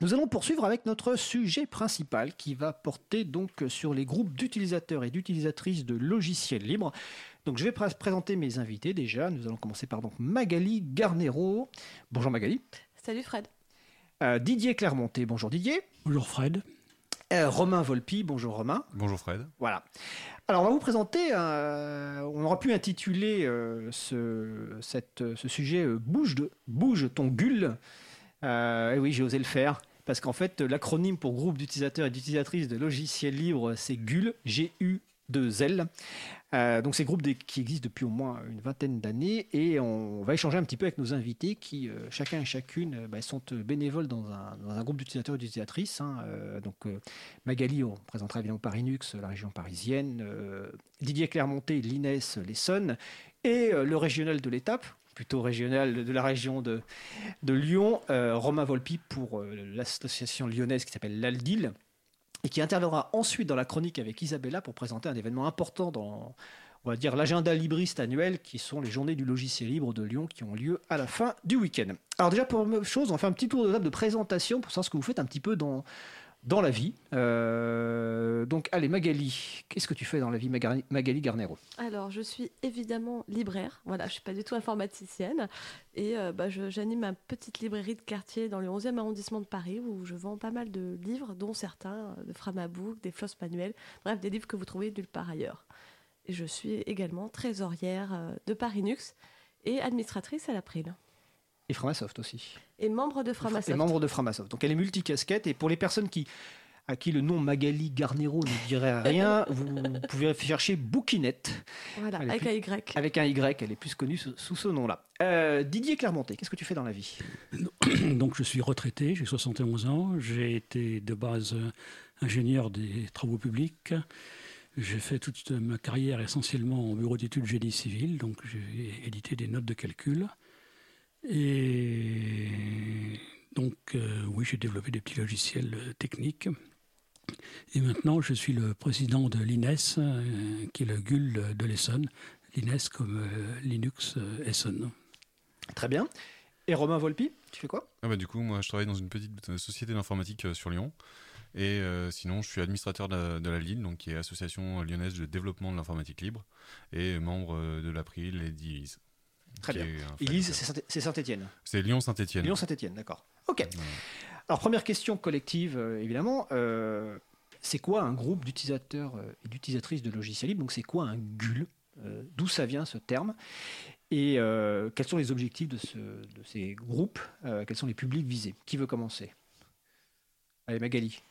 Nous allons poursuivre avec notre sujet principal qui va porter donc sur les groupes d'utilisateurs et d'utilisatrices de logiciels libres. Donc je vais pr- présenter mes invités déjà. Nous allons commencer par donc Magali Garnero. Bonjour Magali. Salut Fred. Euh, Didier Clermonté. Bonjour Didier. Bonjour Fred. Euh, Romain Volpi. Bonjour Romain. Bonjour Fred. Voilà. Alors, on va vous présenter, euh, on aura pu intituler euh, ce, cette- ce sujet euh, Bouge, de, Bouge ton GUL. Euh, et oui, j'ai osé le faire. Parce qu'en fait, l'acronyme pour groupe d'utilisateurs et d'utilisatrices de logiciels libres, c'est GUL, G-U-2-L. Euh, donc, ces groupes qui existent depuis au moins une vingtaine d'années. Et on va échanger un petit peu avec nos invités qui, euh, chacun et chacune, bah, sont bénévoles dans un, groupe d'utilisateurs et d'utilisatrices. hein. Donc, Magali, on présentera évidemment Paris-Nux, la région parisienne. Didier Clermonté, l'INES, l'Essonne. Et le régional de l'étape, plutôt régional de la région de, Lyon, euh, Romain Volpi pour euh, l'association lyonnaise qui s'appelle l'Aldil. Et qui interviendra ensuite dans la chronique avec Isabella pour présenter un événement important dans, on va dire, l'agenda libriste annuel, qui sont les journées du logiciel libre de Lyon qui ont lieu à la fin du week-end. Alors déjà, pour même chose, on fait un petit tour de table de présentation pour savoir ce que vous faites un petit peu dans, dans la vie. Euh, donc, allez, Magali, qu'est-ce que tu fais dans la vie, Magali, Garnero? Alors, je suis évidemment libraire. Voilà, je suis pas du tout informaticienne. Et euh, bah, j'anime ma petite librairie de quartier dans le 11e arrondissement de Paris où je vends pas mal de livres, dont certains euh, de Framabook, des flosses manuelles, bref, des livres que vous trouvez nulle part ailleurs. Et je suis également trésorière de Paris-Nux et administratrice à l'April. Et Framasoft aussi. Et membre de Framasoft. Et membre de Framasoft. Donc elle est multicasquette. Et pour les personnes qui, à qui le nom Magali Garnero ne dirait rien, vous pouvez chercher Bouquinette Voilà, avec plus- un Y. avec un Y. Elle est plus connue sous, sous ce nom-là. Euh, Didier Clermonté, qu'est-ce que tu fais dans la vie? Donc je suis retraité, j'ai 71 ans, j'ai été de base ingénieur des travaux publics. J'ai fait toute ma carrière essentiellement en bureau d'études génie civil, donc j'ai édité des notes de calcul. Et donc euh, oui, j'ai développé des petits logiciels euh, techniques. Et maintenant, je suis le président de l'INES, euh, qui est le GUL de l'Essonne. L'INES comme euh, Linux euh, Essonne. Très bien. Et Romain Volpi, tu fais quoi? Ah bah, du coup, moi je travaille dans une petite société d'informatique euh, sur Lyon. Et euh, sinon, je suis administrateur de la, de la LIL, donc qui est Association lyonnaise de développement de l'informatique libre, et membre de l'April et d'ILIS. Très bien. Élise, c'est Saint- c'est Saint-Étienne. C'est Lyon-Saint-Etienne. Lyon-Saint-Étienne, d'accord. Ok. Alors, première question collective, euh, évidemment. Euh, c'est quoi un groupe d'utilisateurs euh, et d'utilisatrices de logiciels libres? Donc, c'est quoi un GUL Euh, D'où ça vient ce terme? Et euh, quels sont les objectifs de, ce- de ces groupes Euh, Quels sont les publics visés? Qui veut commencer? Allez, Magali.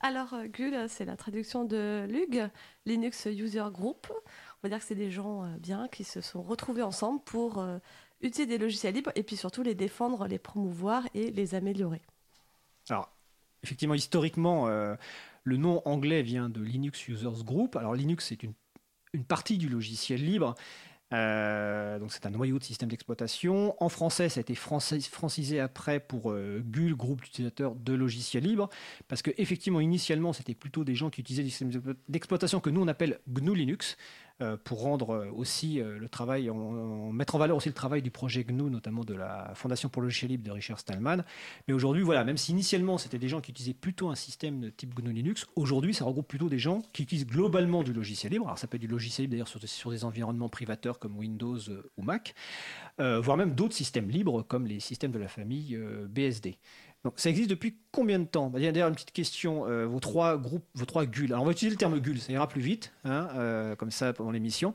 Alors, GUL, c'est la traduction de LUG, Linux User Group. On va dire que c'est des gens euh, bien qui se sont retrouvés ensemble pour euh, utiliser des logiciels libres et puis surtout les défendre, les promouvoir et les améliorer. Alors, effectivement, historiquement, euh, le nom anglais vient de Linux Users Group. Alors, Linux, c'est une, partie du logiciel libre. Donc, c'est un noyau de système d'exploitation. En français, ça a été francisé après pour euh, GUL, groupe d'utilisateurs de logiciels libres. Parce que, effectivement, initialement, c'était plutôt des gens qui utilisaient des systèmes d'explo- d'exploitation que nous, on appelle GNU Linux. Euh, pour rendre euh, aussi euh, le travail, en, mettre en valeur aussi le travail du projet GNU, notamment de la Fondation pour le logiciel libre de Richard Stallman. Mais aujourd'hui, voilà, même si initialement c'était des gens qui utilisaient plutôt un système de type GNU Linux, aujourd'hui ça regroupe plutôt des gens qui utilisent globalement du logiciel libre. Alors ça peut être du logiciel libre d'ailleurs sur, des- environnements privateurs comme Windows ou Mac, voire même d'autres systèmes libres comme les systèmes de la famille BSD. Donc ça existe depuis combien de temps? Bah, D'ailleurs une petite question, euh, vos trois groupes, vos trois GUL. Alors on va utiliser le terme GUL, ça ira plus vite, hein, euh, comme ça pendant l'émission.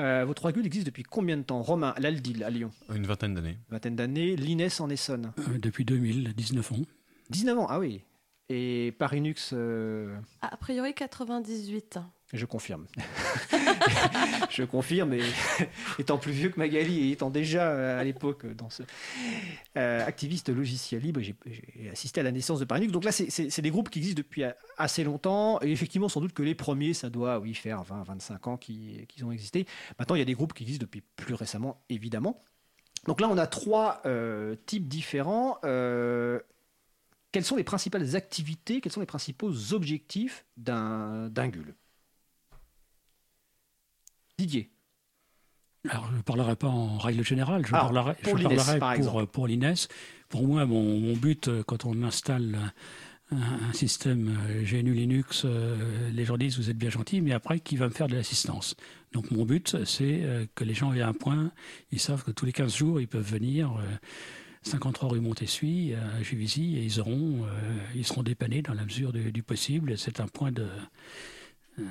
Euh, vos trois GUL existent depuis combien de temps? Romain, l'Aldil à Lyon, Une vingtaine d'années. vingtaine d'années, l'Ines en Essonne. Euh, depuis 2000, 19 ans. 19 ans, ah oui. Et Parinux, euh, A priori 98. Je confirme. je confirme, étant plus vieux que Magali et étant déjà euh, à l'époque dans ce euh, activiste logiciel libre, j'ai assisté à la naissance de Parinux. Donc là, c'est- des groupes qui existent depuis a- assez longtemps. Et effectivement, sans doute que les premiers, ça doit oui, faire 20, 25 ans qu'ils ont existé. Maintenant, il y a des groupes qui existent depuis plus récemment, évidemment. Donc là, on a trois euh, types différents. Euh, quelles sont les principales activités, quels sont les principaux objectifs d'un GUL Didier. Alors, je ne parlerai pas en règle générale, je Ah, parlerai, pour je parlerai pour, l'INES. Pour moi, mon, mon but, euh, quand on installe un, un système euh, GNU Linux, euh, les gens disent vous êtes bien gentil, mais après, qui va me faire de l'assistance? Donc, mon but, c'est euh, que les gens aient un point, ils savent que tous les 15 jours, ils peuvent venir. euh, 53 rue Montessuie, à Juvisy, et ils, auront, euh, ils seront dépannés dans la mesure du, du possible. C'est un point de, euh,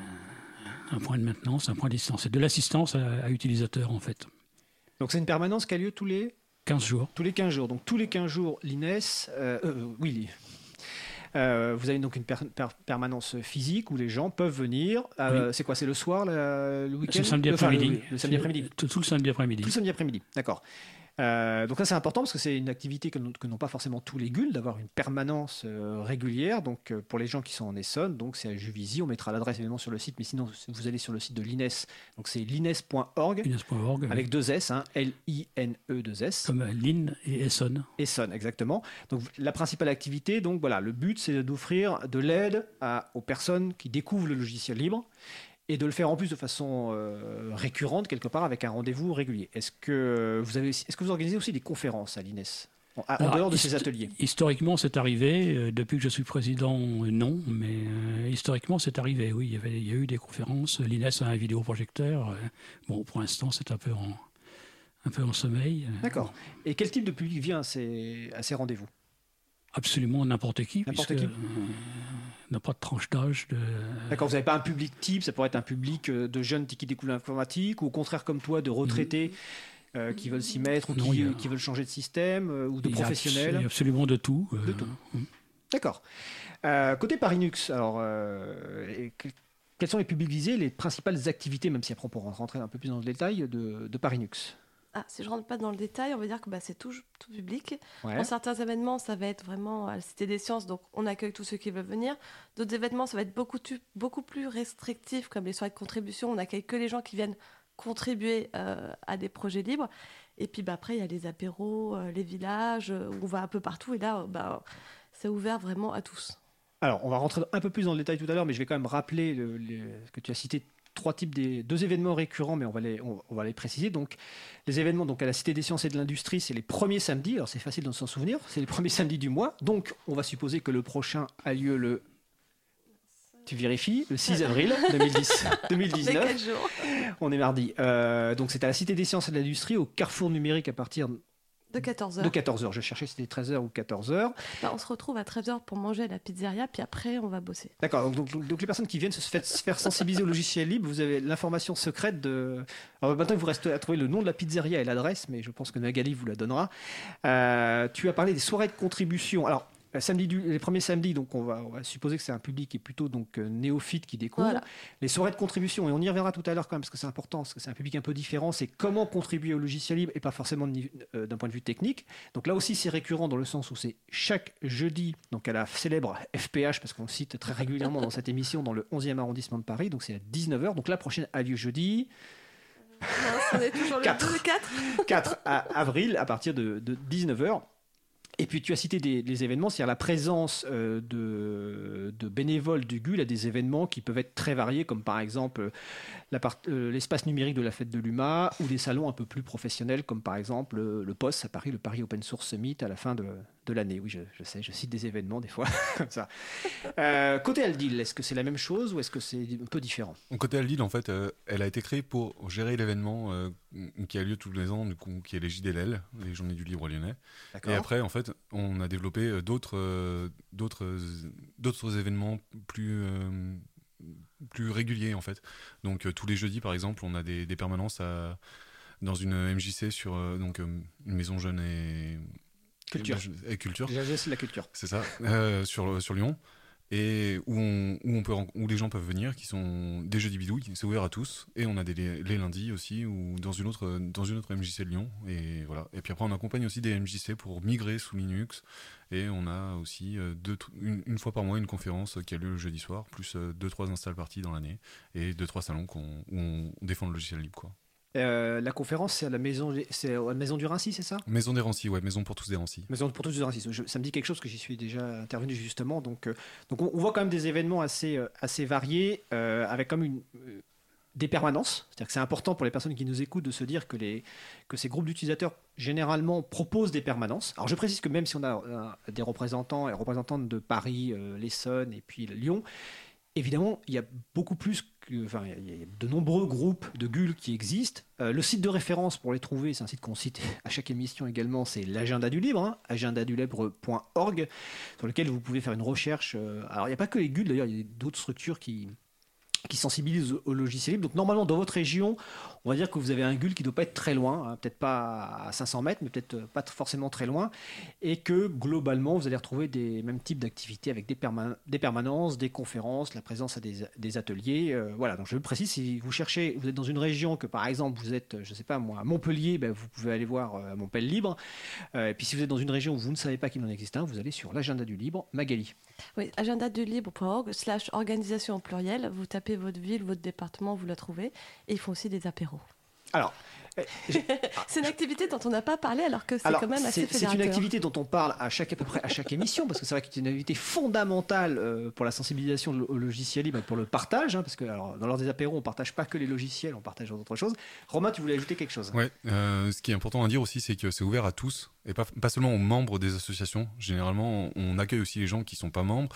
un point de maintenance, un point d'assistance. C'est de l'assistance à, à utilisateur, en fait. Donc c'est une permanence qui a lieu tous les 15 jours. tous les 15 jours. Donc tous les 15 jours, l'INES, euh, euh, oui, li- euh, vous avez donc une per- per- permanence physique où les gens peuvent venir. Euh, C'est quoi C'est le soir, la- le week-end C'est le samedi Enfin, après-midi. le, après-midi. Tout, tout le samedi après-midi. Tout le samedi après-midi, d'accord. Euh, donc ça c'est important parce que c'est une activité que n'ont que n'ont pas forcément tous les GUL, d'avoir une permanence euh, régulière. Donc euh, pour les gens qui sont en Essonne, donc c'est à Juvisy, on mettra l'adresse évidemment sur le site, mais sinon vous allez sur le site de l'INES, donc c'est l'ines.org Ines.org. avec deux S, hein, L-I-N-E-2-S. Comme Lynn et Essonne. Essonne, exactement. Donc la principale activité, donc voilà, le but c'est d'offrir de l'aide aux personnes qui découvrent le logiciel libre et de le faire en plus de façon euh, récurrente quelque part avec un rendez-vous régulier. Est-ce que vous avez, est-ce que vous organisez aussi des conférences à l'INES en, Alors, dehors de ces ateliers? Historiquement, c'est arrivé. Euh, Depuis que je suis président, euh, non. Mais euh, historiquement, c'est arrivé. Oui, il y, avait, il y a eu des conférences. L'INES a un vidéoprojecteur. Bon, pour l'instant, c'est un peu en, un peu en sommeil. D'accord. Et quel type de public vient à ces, à ces rendez-vous? Absolument n'importe qui. N'importe qui. euh, n'a pas de tranche d'âge. De... D'accord, vous n'avez pas un public type, ça pourrait être un public euh, de jeunes qui découvrent l'informatique ou au contraire comme toi de retraités euh, qui veulent s'y mettre ou Non, qui, a- veulent changer de système euh, ou de Il professionnels il y a absolument de tout. De euh, tout. D'accord. Euh, côté Parinux, alors, euh, quels sont les publics visés, les principales activités, même si après on pourra rentrer un peu plus dans le détail, de, de Parinux? Ah, si je rentre pas dans le détail, on va dire que bah, c'est tout, tout public. Ouais. Dans certains événements, ça va être vraiment à la Cité des Sciences, donc on accueille tous ceux qui veulent venir. D'autres événements, ça va être beaucoup, tu- beaucoup plus restrictif, comme les soirées de contribution. On accueille que les gens qui viennent contribuer euh, à des projets libres. Et puis bah, après, il y a les apéros, euh, les villages, euh, où on va un peu partout. Et là, euh, bah, c'est ouvert vraiment à tous. Alors, on va rentrer un peu plus dans le détail tout à l'heure, mais je vais quand même rappeler le- les- que tu as cité trois types des deux événements récurrents, mais on va les on, on va les préciser. Donc, les événements donc à la Cité des Sciences et de l'Industrie, c'est les premiers samedis. Alors, c'est facile de s'en souvenir. C'est les premiers samedis du mois. Donc, on va supposer que le prochain a lieu le tu vérifies, le 6 avril 2010, Les 2019. quatre jours. On est mardi. Euh, donc c'est à la Cité des Sciences et de l'Industrie, au carrefour numérique à partir De 14h. de 14h. Je cherchais si c'était 13h ou 14h. Bah, on se retrouve à 13h pour manger à la pizzeria, puis après, on va bosser. D'accord, donc, donc- donc les personnes qui viennent se faire, se faire sensibiliser au logiciel libre, vous avez l'information secrète de... Alors maintenant, il vous reste à trouver le nom de la pizzeria et l'adresse, mais je pense que Magali vous la donnera. Euh, tu as parlé des soirées de contribution. Alors, samedi du- les premiers samedis, donc on va, on va supposer que c'est un public qui est plutôt donc, euh, néophyte qui découvre. Voilà. Les soirées de contribution, et on y reviendra tout à l'heure quand même, parce que c'est important, parce que c'est un public un peu différent, c'est comment contribuer au logiciel libre et pas forcément euh, d'un point de vue technique. Donc là aussi, c'est récurrent dans le sens où c'est chaque jeudi, donc à la célèbre FPH, parce qu'on le cite très régulièrement dans cette émission, dans le 11e arrondissement de Paris, donc c'est à 19h. Donc la prochaine a lieu jeudi Mince, on est toujours le Quatre. 2 4 4 à avril à partir de, de 19h. Et puis tu as cité des, événements, c'est-à-dire la présence euh, de, bénévoles du GUL à des événements qui peuvent être très variés, comme par exemple euh, euh, l'espace numérique de la fête de l'UMA, ou des salons un peu plus professionnels, comme par exemple le POS à Paris, le Paris Open Source Summit à la fin de, de l'année. Oui, je, je sais, je cite des événements des fois, comme ça. Euh, côté Aldil, est-ce que c'est la même chose ou est-ce que c'est un peu différent? Côté Aldil, en fait, euh, elle a été créée pour gérer l'événement euh, qui a lieu tous les ans, du coup, qui est les JDLL, les Journées du Libre Lyonnais. Et après, en fait, on a développé d'autres d'autres d'autres événements plus plus réguliers en fait. Donc tous les jeudis, par exemple, on a des, des permanences à, dans une MJC sur euh, donc euh, une maison jeune et Culture. et, culture. Déjà, c'est la culture. C'est ça, euh, sur, sur Lyon. Et où, on, où, on peut, où les gens peuvent venir, qui sont des jeudis bidouilles, c'est ouvert à tous. Et on a des, les, lundis aussi, ou dans une, autre, dans une autre MJC de Lyon. Et, voilà. et puis après, on accompagne aussi des MJC pour migrer sous Linux. Et on a aussi euh, deux, une, une fois par mois une conférence qui a lieu le jeudi soir, plus euh, deux, trois install parties dans l'année, et deux, trois salons où on défend le logiciel libre. Quoi. Euh, la conférence, c'est à la maison, c'est à la maison du Rincy, c'est ça? Maison des Rancy, ouais, Maison pour tous des Rancy. Maison pour tous Rincy. Je- Ça me dit quelque chose que j'y suis déjà intervenu justement. Donc, euh, donc on, on voit quand même des événements assez, euh, assez variés, avec comme une, des permanences. C'est-à-dire que c'est important pour les personnes qui nous écoutent de se dire que, les, que ces groupes d'utilisateurs généralement proposent des permanences. Alors je précise que même si on a euh, des représentants et représentantes de Paris, l'Essonne et puis Lyon, évidemment, il y a beaucoup plus, que, enfin, il y a de nombreux groupes de GUL qui existent. Euh, le site de référence pour les trouver, c'est un site qu'on cite à chaque émission également, c'est l'agenda du libre, hein, agendadulibre.org, sur lequel vous pouvez faire une recherche. alors il n'y a pas que les GUL, d'ailleurs, il y a d'autres structures qui, qui sensibilise au logiciel libre. Donc normalement dans votre région, on va dire que vous avez un GUL qui ne doit pas être très loin, hein, peut-être pas à 500 mètres, mais peut-être pas forcément très loin, et que globalement vous allez retrouver des mêmes types d'activités avec des, permanences, des conférences, la présence à des, ateliers. Euh, voilà, donc je précise, si vous cherchez, vous êtes dans une région que par exemple vous êtes, je ne sais pas moi, à Montpellier, ben, vous pouvez aller voir euh, Montpellier Libre. Euh, et puis si vous êtes dans une région où vous ne savez pas qu'il en existe un, vous allez sur l'agenda du libre, Magali. Oui, agenda du libre.org slash organisation au pluriel, vous tapez votre ville, votre département, vous la trouvez, et ils font aussi des apéros. Alors, euh, c'est une activité dont on n'a pas parlé alors que c'est quand même assez fédérateur. C'est une activité dont on parle à chaque à peu près à chaque émission parce que c'est vrai que c'est une activité fondamentale euh, pour la sensibilisation au logiciel libre et pour le partage hein, parce que alors, dans l'ordre des apéros on partage pas que les logiciels on partage d'autres choses. Romain tu voulais ajouter quelque chose? Oui, euh, ce qui est important à dire aussi c'est que c'est ouvert à tous et pas, pas seulement aux membres des associations. Généralement on accueille aussi les gens qui sont pas membres.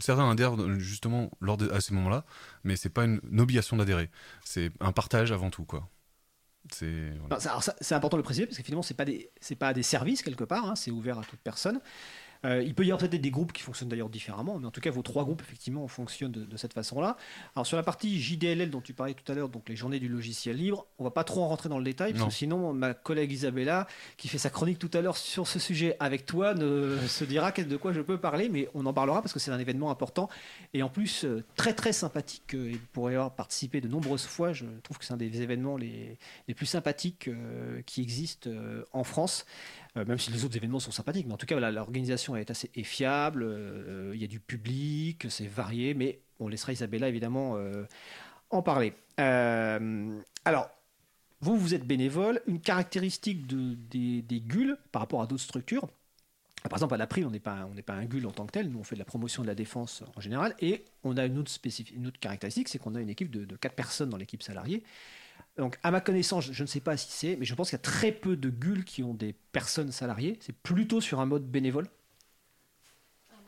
Certains adhèrent justement lors de, à ces moments-là, mais c'est pas une, une obligation d'adhérer. C'est un partage avant tout quoi. C'est important de le préciser parce que finalement, ce n'est pas, des, pas des services quelque part, hein, c'est ouvert à toute personne. Euh, il peut y avoir peut-être des groupes qui fonctionnent d'ailleurs différemment, mais en tout cas, vos trois groupes, effectivement, fonctionnent de, cette façon-là. Alors, sur la partie JDLL dont tu parlais tout à l'heure, donc les journées du logiciel libre, on va pas trop en rentrer dans le détail, parce que sinon, ma collègue Isabella, qui fait sa chronique tout à l'heure sur ce sujet avec toi, ne se dira de quoi je peux parler, mais on en parlera parce que c'est un événement important et en plus euh, très très sympathique. Et vous pourrez avoir participé de nombreuses fois. Je trouve que c'est un des événements les, les plus sympathiques euh, qui existent en France. Euh, même si les autres événements sont sympathiques. Mais en tout cas, l'organisation est assez fiable, euh, il y a du public, c'est varié, mais on laissera Isabella évidemment euh, en parler. alors, vous, vous êtes bénévole. Une caractéristique de, des, des GUL par rapport à d'autres structures, par exemple, à l'April, on n'est pas, un GUL en tant que tel. Nous, on fait de la promotion de la défense en général. Et on a une autre, une autre caractéristique, c'est qu'on a une équipe de, de 4 personnes dans l'équipe salariée. Donc, à ma connaissance, je ne sais pas si c'est, mais je pense qu'il y a très peu de GUL qui ont des personnes salariées. C'est plutôt sur un mode bénévole.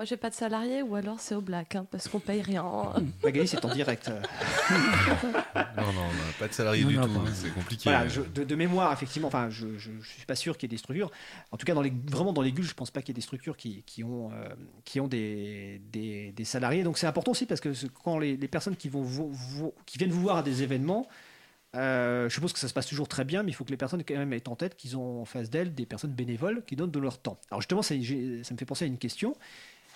Moi, j'ai pas de salariés ou alors c'est au black, hein, parce qu'on paye rien. Magali, c'est en direct. non, non, pas de salariés du tout, hein, c'est compliqué. Voilà, de, mémoire, effectivement, enfin, je ne suis pas sûr qu'il y ait des structures. En tout cas, dans les, vraiment dans les GUL, je ne pense pas qu'il y ait des structures qui, qui ont, euh, qui ont des, des, des, salariés. Donc, c'est important aussi parce que quand les, les personnes qui, vont qui viennent vous voir à des événements, euh, je suppose que ça se passe toujours très bien, mais il faut que les personnes quand même aient en tête qu'ils ont en face d'elles des personnes bénévoles qui donnent de leur temps. Alors justement, ça, me fait penser à une question.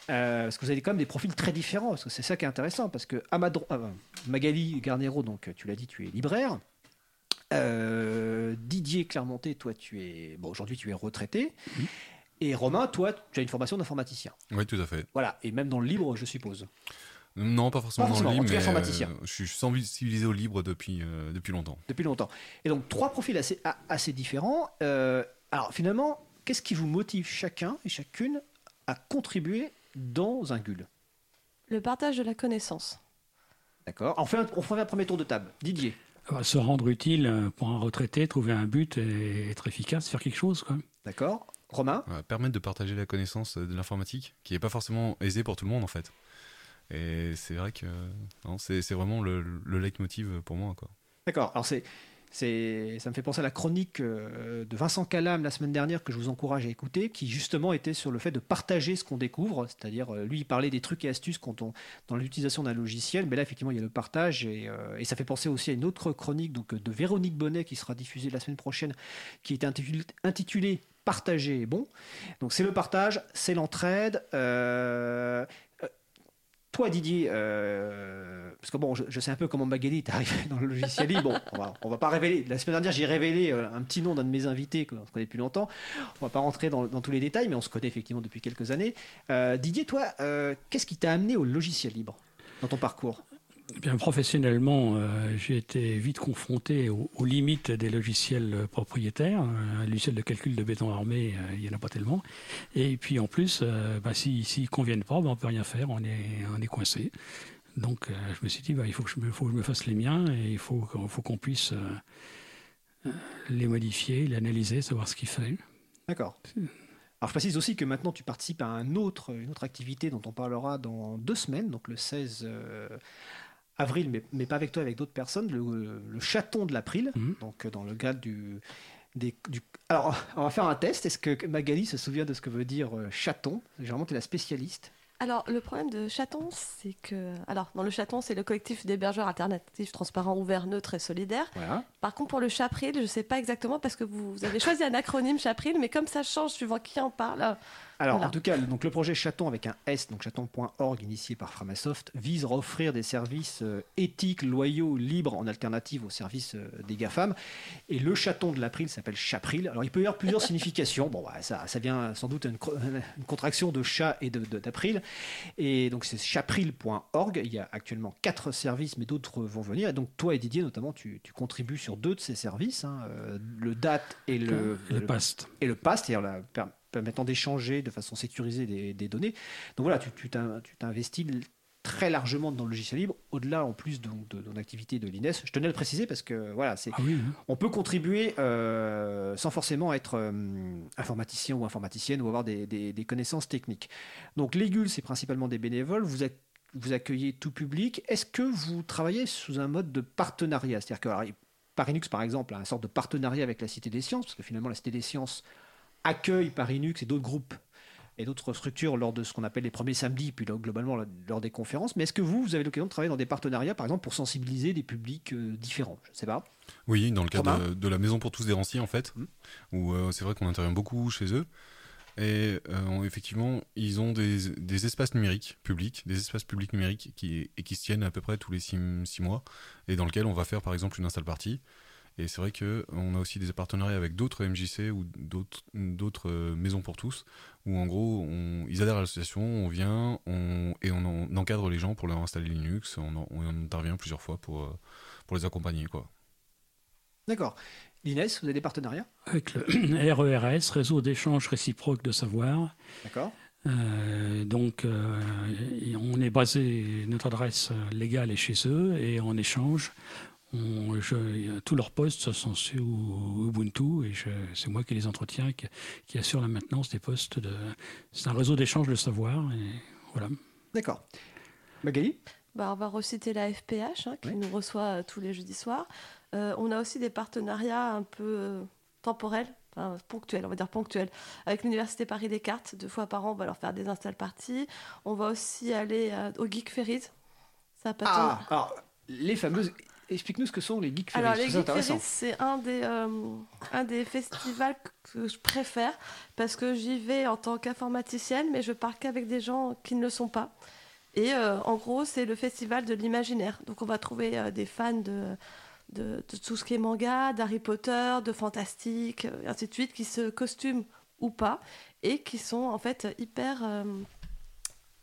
Euh, parce que vous avez quand même des profils très différents, parce que c'est ça qui est intéressant, parce que euh, Magali Garnero, donc tu l'as dit, tu es libraire. Didier Clermonté, toi tu es, bon aujourd'hui tu es retraité. Et Romain, toi tu as une formation d'informaticien. Oui, tout à fait. Voilà, et même dans le libre, je suppose. Non, pas forcément, dans le libre, mais euh, je suis sensibilisé au libre depuis, euh, depuis longtemps. Depuis longtemps. Et donc, trois profils assez, assez différents. Euh, alors, finalement, qu'est-ce qui vous motive chacun et chacune à contribuer dans un GUL Le partage de la connaissance. D'accord. On, fait un, on fait un premier tour de table. Didier Se rendre utile pour un retraité, trouver un but et être efficace, faire quelque chose. D'accord. Romain Permettre de partager la connaissance de l'informatique, qui n'est pas forcément aisée pour tout le monde en fait. Et c'est vrai que c'est vraiment le, le leitmotiv pour moi. D'accord. Alors c'est ça me fait penser à la chronique euh, de Vincent Calam la semaine dernière que je vous encourage à écouter, qui justement était sur le fait de partager ce qu'on découvre, c'est-à-dire euh, lui il parlait des trucs et astuces dans l'utilisation d'un logiciel, mais là effectivement il y a le partage et, euh, et, ça fait penser aussi à une autre chronique donc de Véronique Bonnet qui sera diffusée la semaine prochaine, qui intitulée, intitulée Partager est bon. Donc c'est le partage, c'est l'entraide. Toi, Didier, euh, parce que bon, je, sais un peu comment Magali est arrivé dans le logiciel libre. On va, va pas révéler. La semaine dernière, j'ai révélé euh, un petit nom d'un de mes invités qu'on se connaît depuis longtemps. On va pas rentrer dans, tous les détails, mais on se connaît effectivement depuis quelques années. Euh, Didier, toi, qu'est-ce qui t'a amené au logiciel libre dans ton parcours? Eh professionnellement, euh, j'ai été vite confronté aux, limites des logiciels propriétaires. Un logiciel de calcul de béton armé, euh, il n'y en a pas tellement. Et puis en plus, euh, bah, s'ils ne conviennent pas, bah, on ne peut rien faire, on est, on est coincé. Donc je me suis dit, bah, il faut que, je me, fasse les miens et il faut, qu'on puisse les modifier, les analyser, savoir ce qu'il fait. D'accord. Alors je précise aussi que maintenant tu participes à une autre activité dont on parlera dans deux semaines, donc le 16 avril, mais, mais, pas avec toi, avec d'autres personnes, le, le chaton de l'April, mhm. donc dans le cadre du, du... Alors, on va faire un test. Est-ce que Magali se souvient de ce que veut dire chaton? Généralement, tu es la spécialiste. Alors, le problème de Chaton, c'est que. Alors, dans le Chaton, c'est le collectif d'hébergeurs alternatifs, transparents, ouverts, neutres et solidaires. Par contre, pour le Chapril, je ne sais pas exactement parce que vous, avez choisi un acronyme Chapril, mais comme ça change suivant qui en parle. Alors, en tout cas, donc, le projet Chaton avec un S, donc chaton.org, initié par Framasoft, vise à offrir des services euh, éthiques, loyaux, libres, en alternative aux services euh, des GAFAM. Et le chaton de l'April s'appelle Chapril. Alors, il peut y avoir plusieurs significations. Bon, bah, ça, ça vient sans doute une, une contraction de chat et d'April. Et donc, c'est chapril.org. Il y a actuellement quatre services, mais d'autres vont venir. Et donc, toi et Didier, notamment, tu, contribues sur deux de ces services, hein, euh, le DAT et le, le, le PAST. Et le PAST, c'est-à-dire la permettant d'échanger de façon sécurisée des, données. Donc voilà, tu t'investis très largement dans le logiciel libre, au-delà en plus de, de, ton activité de l'INES. Je tenais à le préciser parce que voilà, c'est, ah hein. on peut contribuer euh, sans forcément être euh, informaticien ou informaticienne ou avoir des, des, connaissances techniques. Donc l'EGUL, c'est principalement des bénévoles. Vous, vous accueillez tout public. Est-ce que vous travaillez sous un mode de partenariat? C'est-à-dire que Parinux, par exemple, a une sorte de partenariat avec la Cité des Sciences, parce que finalement, la Cité des Sciences accueille par Linux et d'autres groupes et d'autres structures lors de ce qu'on appelle les premiers samedis, puis globalement lors des conférences. Mais est-ce que vous, vous avez l'occasion de travailler dans des partenariats, par exemple, pour sensibiliser des publics euh, différents? Je ne sais pas. Oui, dans le cadre de, la Maison pour tous des Ranciers, en fait, mmh. où euh, c'est vrai qu'on intervient beaucoup chez eux. Et euh, effectivement, ils ont des, espaces numériques publics, des espaces publics numériques qui, et qui se tiennent à peu près tous les six, six mois, et dans lesquels on va faire par exemple une install party et c'est vrai qu'on a aussi des partenariats avec d'autres MJC ou d'autres euh, maisons pour tous, où en gros, on, ils adhèrent à l'association, on vient on, et on, encadre les gens pour leur installer Linux, on, on intervient plusieurs fois pour, euh, pour les accompagner. quoi. D'accord. Inès, vous avez des partenariats? Avec le RERS, Réseau d'échange réciproque de savoir. D'accord. Euh, donc, on est basé, notre adresse légale est chez eux, et en échange, tous leurs postes sont sur Ubuntu et c'est moi qui les entretiens, qui, assure la maintenance des postes. De, c'est un réseau d'échange de savoir. Et voilà. D'accord. Magali? Bah, On va reciter la FPH hein, qui nous reçoit euh, tous les jeudis soirs. Euh, on a aussi des partenariats un peu euh, temporels, ponctuels, on va dire ponctuels, avec l'Université Paris Descartes. Deux fois par an, on va leur faire des install parties. On va aussi aller au Geek Ferries. Ça ah, alors, les fameuses Explique-nous ce que sont les Geek Ferries. Alors, les Geek Ferries, c'est un, des, euh, un des festivals que je préfère parce que j'y vais en tant qu'informaticienne, mais je parle qu'avec des gens qui ne le sont pas. Et euh, en gros, c'est le festival de l'imaginaire. Donc, on va trouver euh, des fans de, de, tout ce qui est manga, d'Harry Potter, de fantastique, et ainsi de suite, qui se costument ou pas et qui sont en fait hyper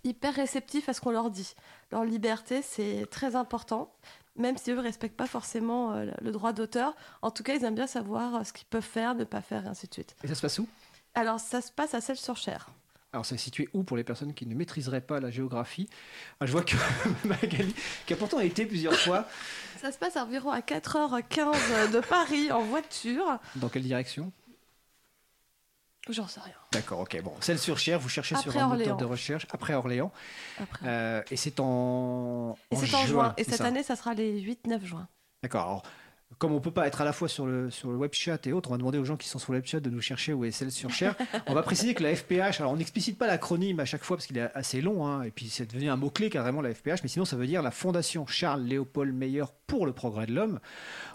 hyper réceptifs à ce qu'on leur dit. Leur liberté, c'est très important même si eux ne respectent pas forcément euh, le droit d'auteur. En tout cas, ils aiment bien savoir euh, ce qu'ils peuvent faire, ne pas faire, et ainsi de suite. Et ça se passe où? Alors, ça se passe à Celle-sur-Cher. Alors, c'est situé où pour les personnes qui ne maîtriseraient pas la géographie? Ah, Je vois que Magali, qui a pourtant été plusieurs fois. Ça se passe environ à 4h15 de Paris en voiture. Dans quelle direction? J'en sais rien. D'accord, ok. Bon, celle sur Cher, vous cherchez sur un moteur de recherche après Orléans. Euh, et c'est en, et c'est en juin. Et cette année, ça sera les 8-9 juin. D'accord. Alors, comme on peut pas être à la fois sur le, sur le web chat et autres, on va demander aux gens qui sont sur le web chat de nous chercher où est celle sur Cher. on va préciser que la FPH, alors on n'explicite pas l'acronyme à chaque fois parce qu'il est assez long, hein, et puis c'est devenu un mot-clé carrément la FPH, mais sinon ça veut dire la Fondation Charles Léopold Meyer pour le progrès de l'homme.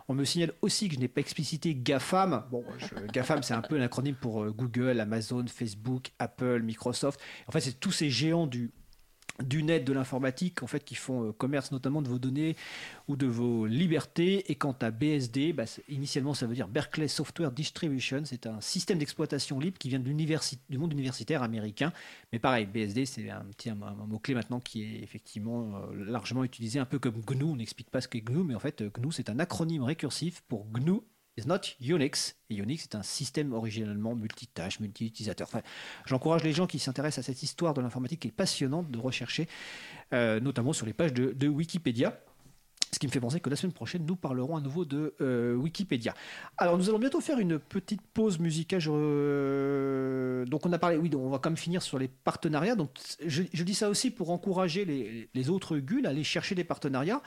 On me signale aussi que je n'ai pas explicité GAFAM. Bon, GAFAM, c'est un peu un acronyme pour euh, Google, Amazon, Facebook, Apple, Microsoft. En fait, c'est tous ces géants du du net, de l'informatique, en fait, qui font euh, commerce notamment de vos données ou de vos libertés. Et quant à BSD, bah, initialement, ça veut dire Berkeley Software Distribution. C'est un système d'exploitation libre qui vient de du monde universitaire américain. Mais pareil, BSD, c'est un petit un, mot-clé maintenant qui est effectivement euh, largement utilisé, un peu comme GNU. On n'explique pas ce qu'est GNU, mais en fait, GNU, c'est un acronyme récursif pour GNU is not Unix. Et Unix est un système originellement multitâche, multi-utilisateur. Enfin, J'encourage les gens qui s'intéressent à cette histoire de l'informatique qui est passionnante de rechercher, euh, notamment sur les pages de, Wikipédia. Ce qui me fait penser que la semaine prochaine, nous parlerons à nouveau de euh, Wikipédia. Alors, nous allons bientôt faire une petite pause musicale. Euh, donc, on a parlé, oui, donc on va quand même finir sur les partenariats. Donc, je, dis ça aussi pour encourager les, autres GUL à aller chercher des partenariats.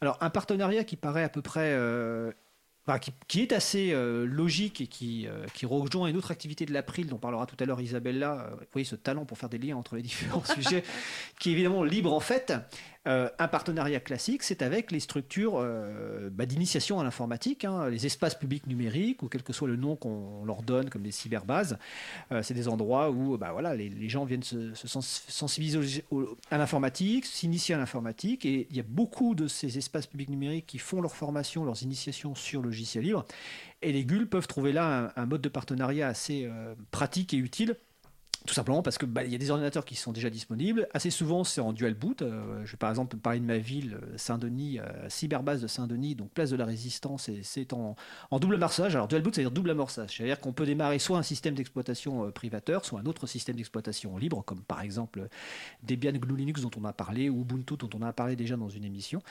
Alors, un partenariat qui paraît à peu près Qui est assez euh, logique et qui, euh, qui rejoint une autre activité de l'April dont parlera tout à l'heure Isabella. Euh, vous voyez ce talent pour faire des liens entre les différents sujets, qui est évidemment libre en fait. Euh, un partenariat classique, c'est avec les structures euh, bah, d'initiation à l'informatique, hein, les espaces publics numériques, ou quel que soit le nom qu'on leur donne, comme des cyberbases. Euh, c'est des endroits où bah, voilà, les, gens viennent se, se sens- sensibiliser à l'informatique, s'initier à l'informatique, et il y a beaucoup de ces espaces publics numériques qui font leur formation, leurs initiations sur logiciel libre. Et les GUL peuvent trouver là un, mode de partenariat assez pratique et utile. Tout simplement parce que bah, y a des ordinateurs qui sont déjà disponibles. Assez souvent, c'est en dual boot. Euh, je vais par exemple parler de ma ville, euh, Saint-Denis, euh, cyberbase de Saint-Denis, donc place de la Résistance, et c'est en, double amorçage. Alors dual boot, c'est-à-dire double amorçage. C'est-à-dire qu'on peut démarrer soit un système d'exploitation euh, privateur, soit un autre système d'exploitation libre, comme par exemple Debian GNU Linux dont on a parlé, ou Ubuntu dont on a parlé déjà dans une émission.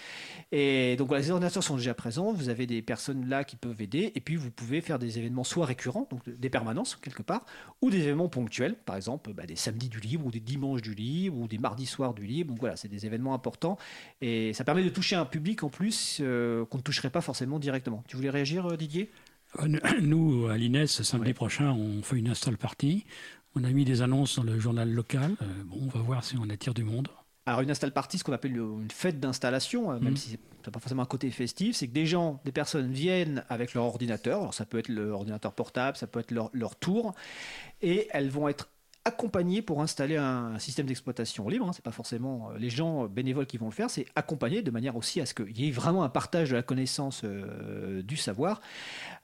Et donc les ordinateurs sont déjà présents, vous avez des personnes là qui peuvent aider, et puis vous pouvez faire des événements soit récurrents, donc des permanences quelque part, ou des événements ponctuels, par exemple bah, des samedis du libre, ou des dimanches du libre, ou des mardis soirs du libre. Donc voilà, c'est des événements importants, et ça permet de toucher un public en plus euh, qu'on ne toucherait pas forcément directement. Tu voulais réagir, euh, Didier? Euh, Nous, à l'INES, samedi Ouais. prochain, on fait une install party. On a mis des annonces dans le journal local. Euh, bon, on va voir si on attire du monde. Alors une install party, ce qu'on appelle une fête d'installation, euh, même Mhm. si c'est pas forcément un côté festif, c'est que des gens, des personnes viennent avec leur ordinateur. Alors ça peut être leur ordinateur portable, ça peut être leur, leur tour, et elles vont être accompagnées pour installer un, système d'exploitation libre. Hein. C'est pas forcément euh, les gens bénévoles qui vont le faire, c'est accompagné de manière aussi à ce qu'il y ait vraiment un partage de la connaissance euh, du savoir.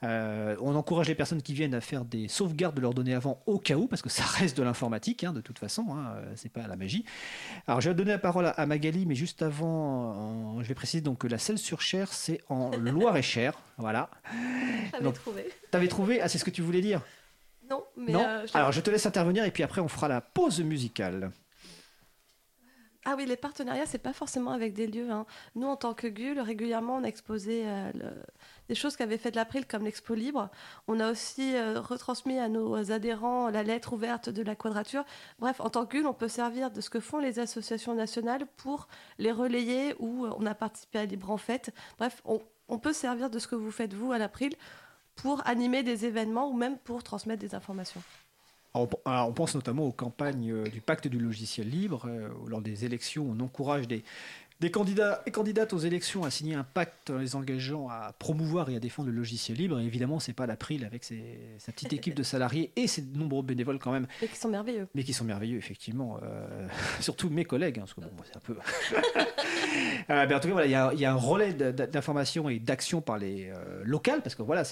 Euh, on encourage les personnes qui viennent à faire des sauvegardes de leurs données avant au cas où, parce que ça reste de l'informatique, hein, de toute façon, hein, c'est pas la magie. Alors, je vais donner la parole à, Magali, mais juste avant, en- je vais préciser donc que la selle sur Cher, c'est en Loire-et-Cher. Voilà. J'avais Donc, trouvé. T'avais trouvé? Ah, c'est ce que tu voulais dire? Non, mais. Non euh, je Alors, je te laisse intervenir et puis après, on fera la pause musicale. Ah oui, les partenariats, c'est pas forcément avec des lieux. hein. Nous, en tant que GUL, régulièrement, on a exposé euh, le- des choses qu'avait fait de l'April, comme l'Expo Libre. On a aussi euh, retransmis à nos adhérents la lettre ouverte de la Quadrature. Bref, en tant que GUL, on peut servir de ce que font les associations nationales pour les relayer ou on a participé à Libre en Fête. Bref, on, on peut servir de ce que vous faites, vous, à l'April, pour animer des événements ou même pour transmettre des informations. Alors, on- on pense notamment aux campagnes euh, du pacte du logiciel libre. euh, lors des élections, on encourage des, des candidats et candidates aux élections à signer un pacte en les engageant à promouvoir et à défendre le logiciel libre. Et évidemment, c'est pas l'April avec ses- sa petite équipe de salariés et ses nombreux bénévoles quand même Et qui sont merveilleux. mais qui sont merveilleux, effectivement. Euh, surtout mes collègues, hein, parce que bon, c'est un peu. Euh, en tout cas, voilà, il y a- un relais d'information et d'action par les euh, locales, parce que voilà,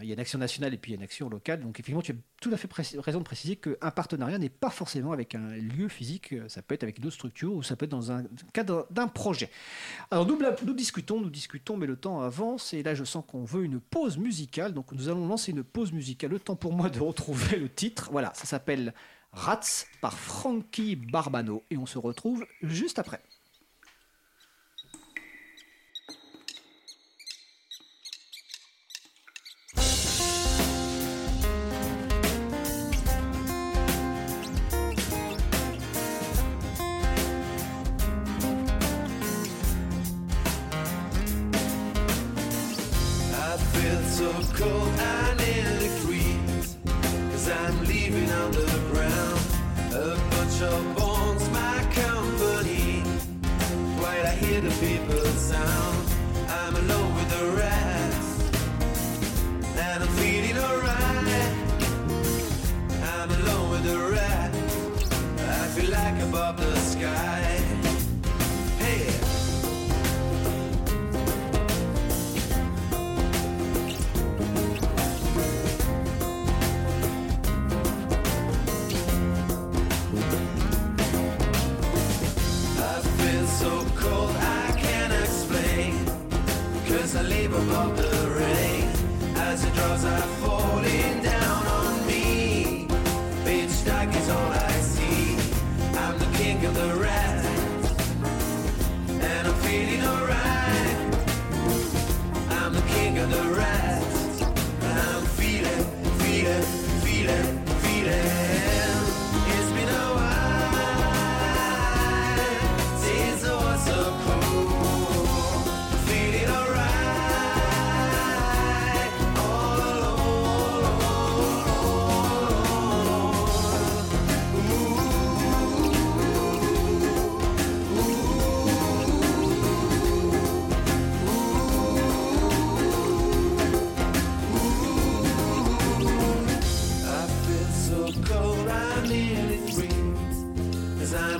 il y a une action nationale et puis il y a une action locale. Donc, effectivement, tu as tout à fait raison de préciser qu'un partenariat n'est pas forcément avec un lieu physique, ça peut être avec une autre structure ou ça peut être dans un cadre d'un projet. Alors, nous, nous discutons, nous discutons, mais le temps avance et là, je sens qu'on veut une pause musicale. Donc, nous allons lancer une pause musicale. Le temps pour moi de retrouver le titre. Voilà, ça s'appelle Rats par Frankie Barbano. Et on se retrouve juste après. So cold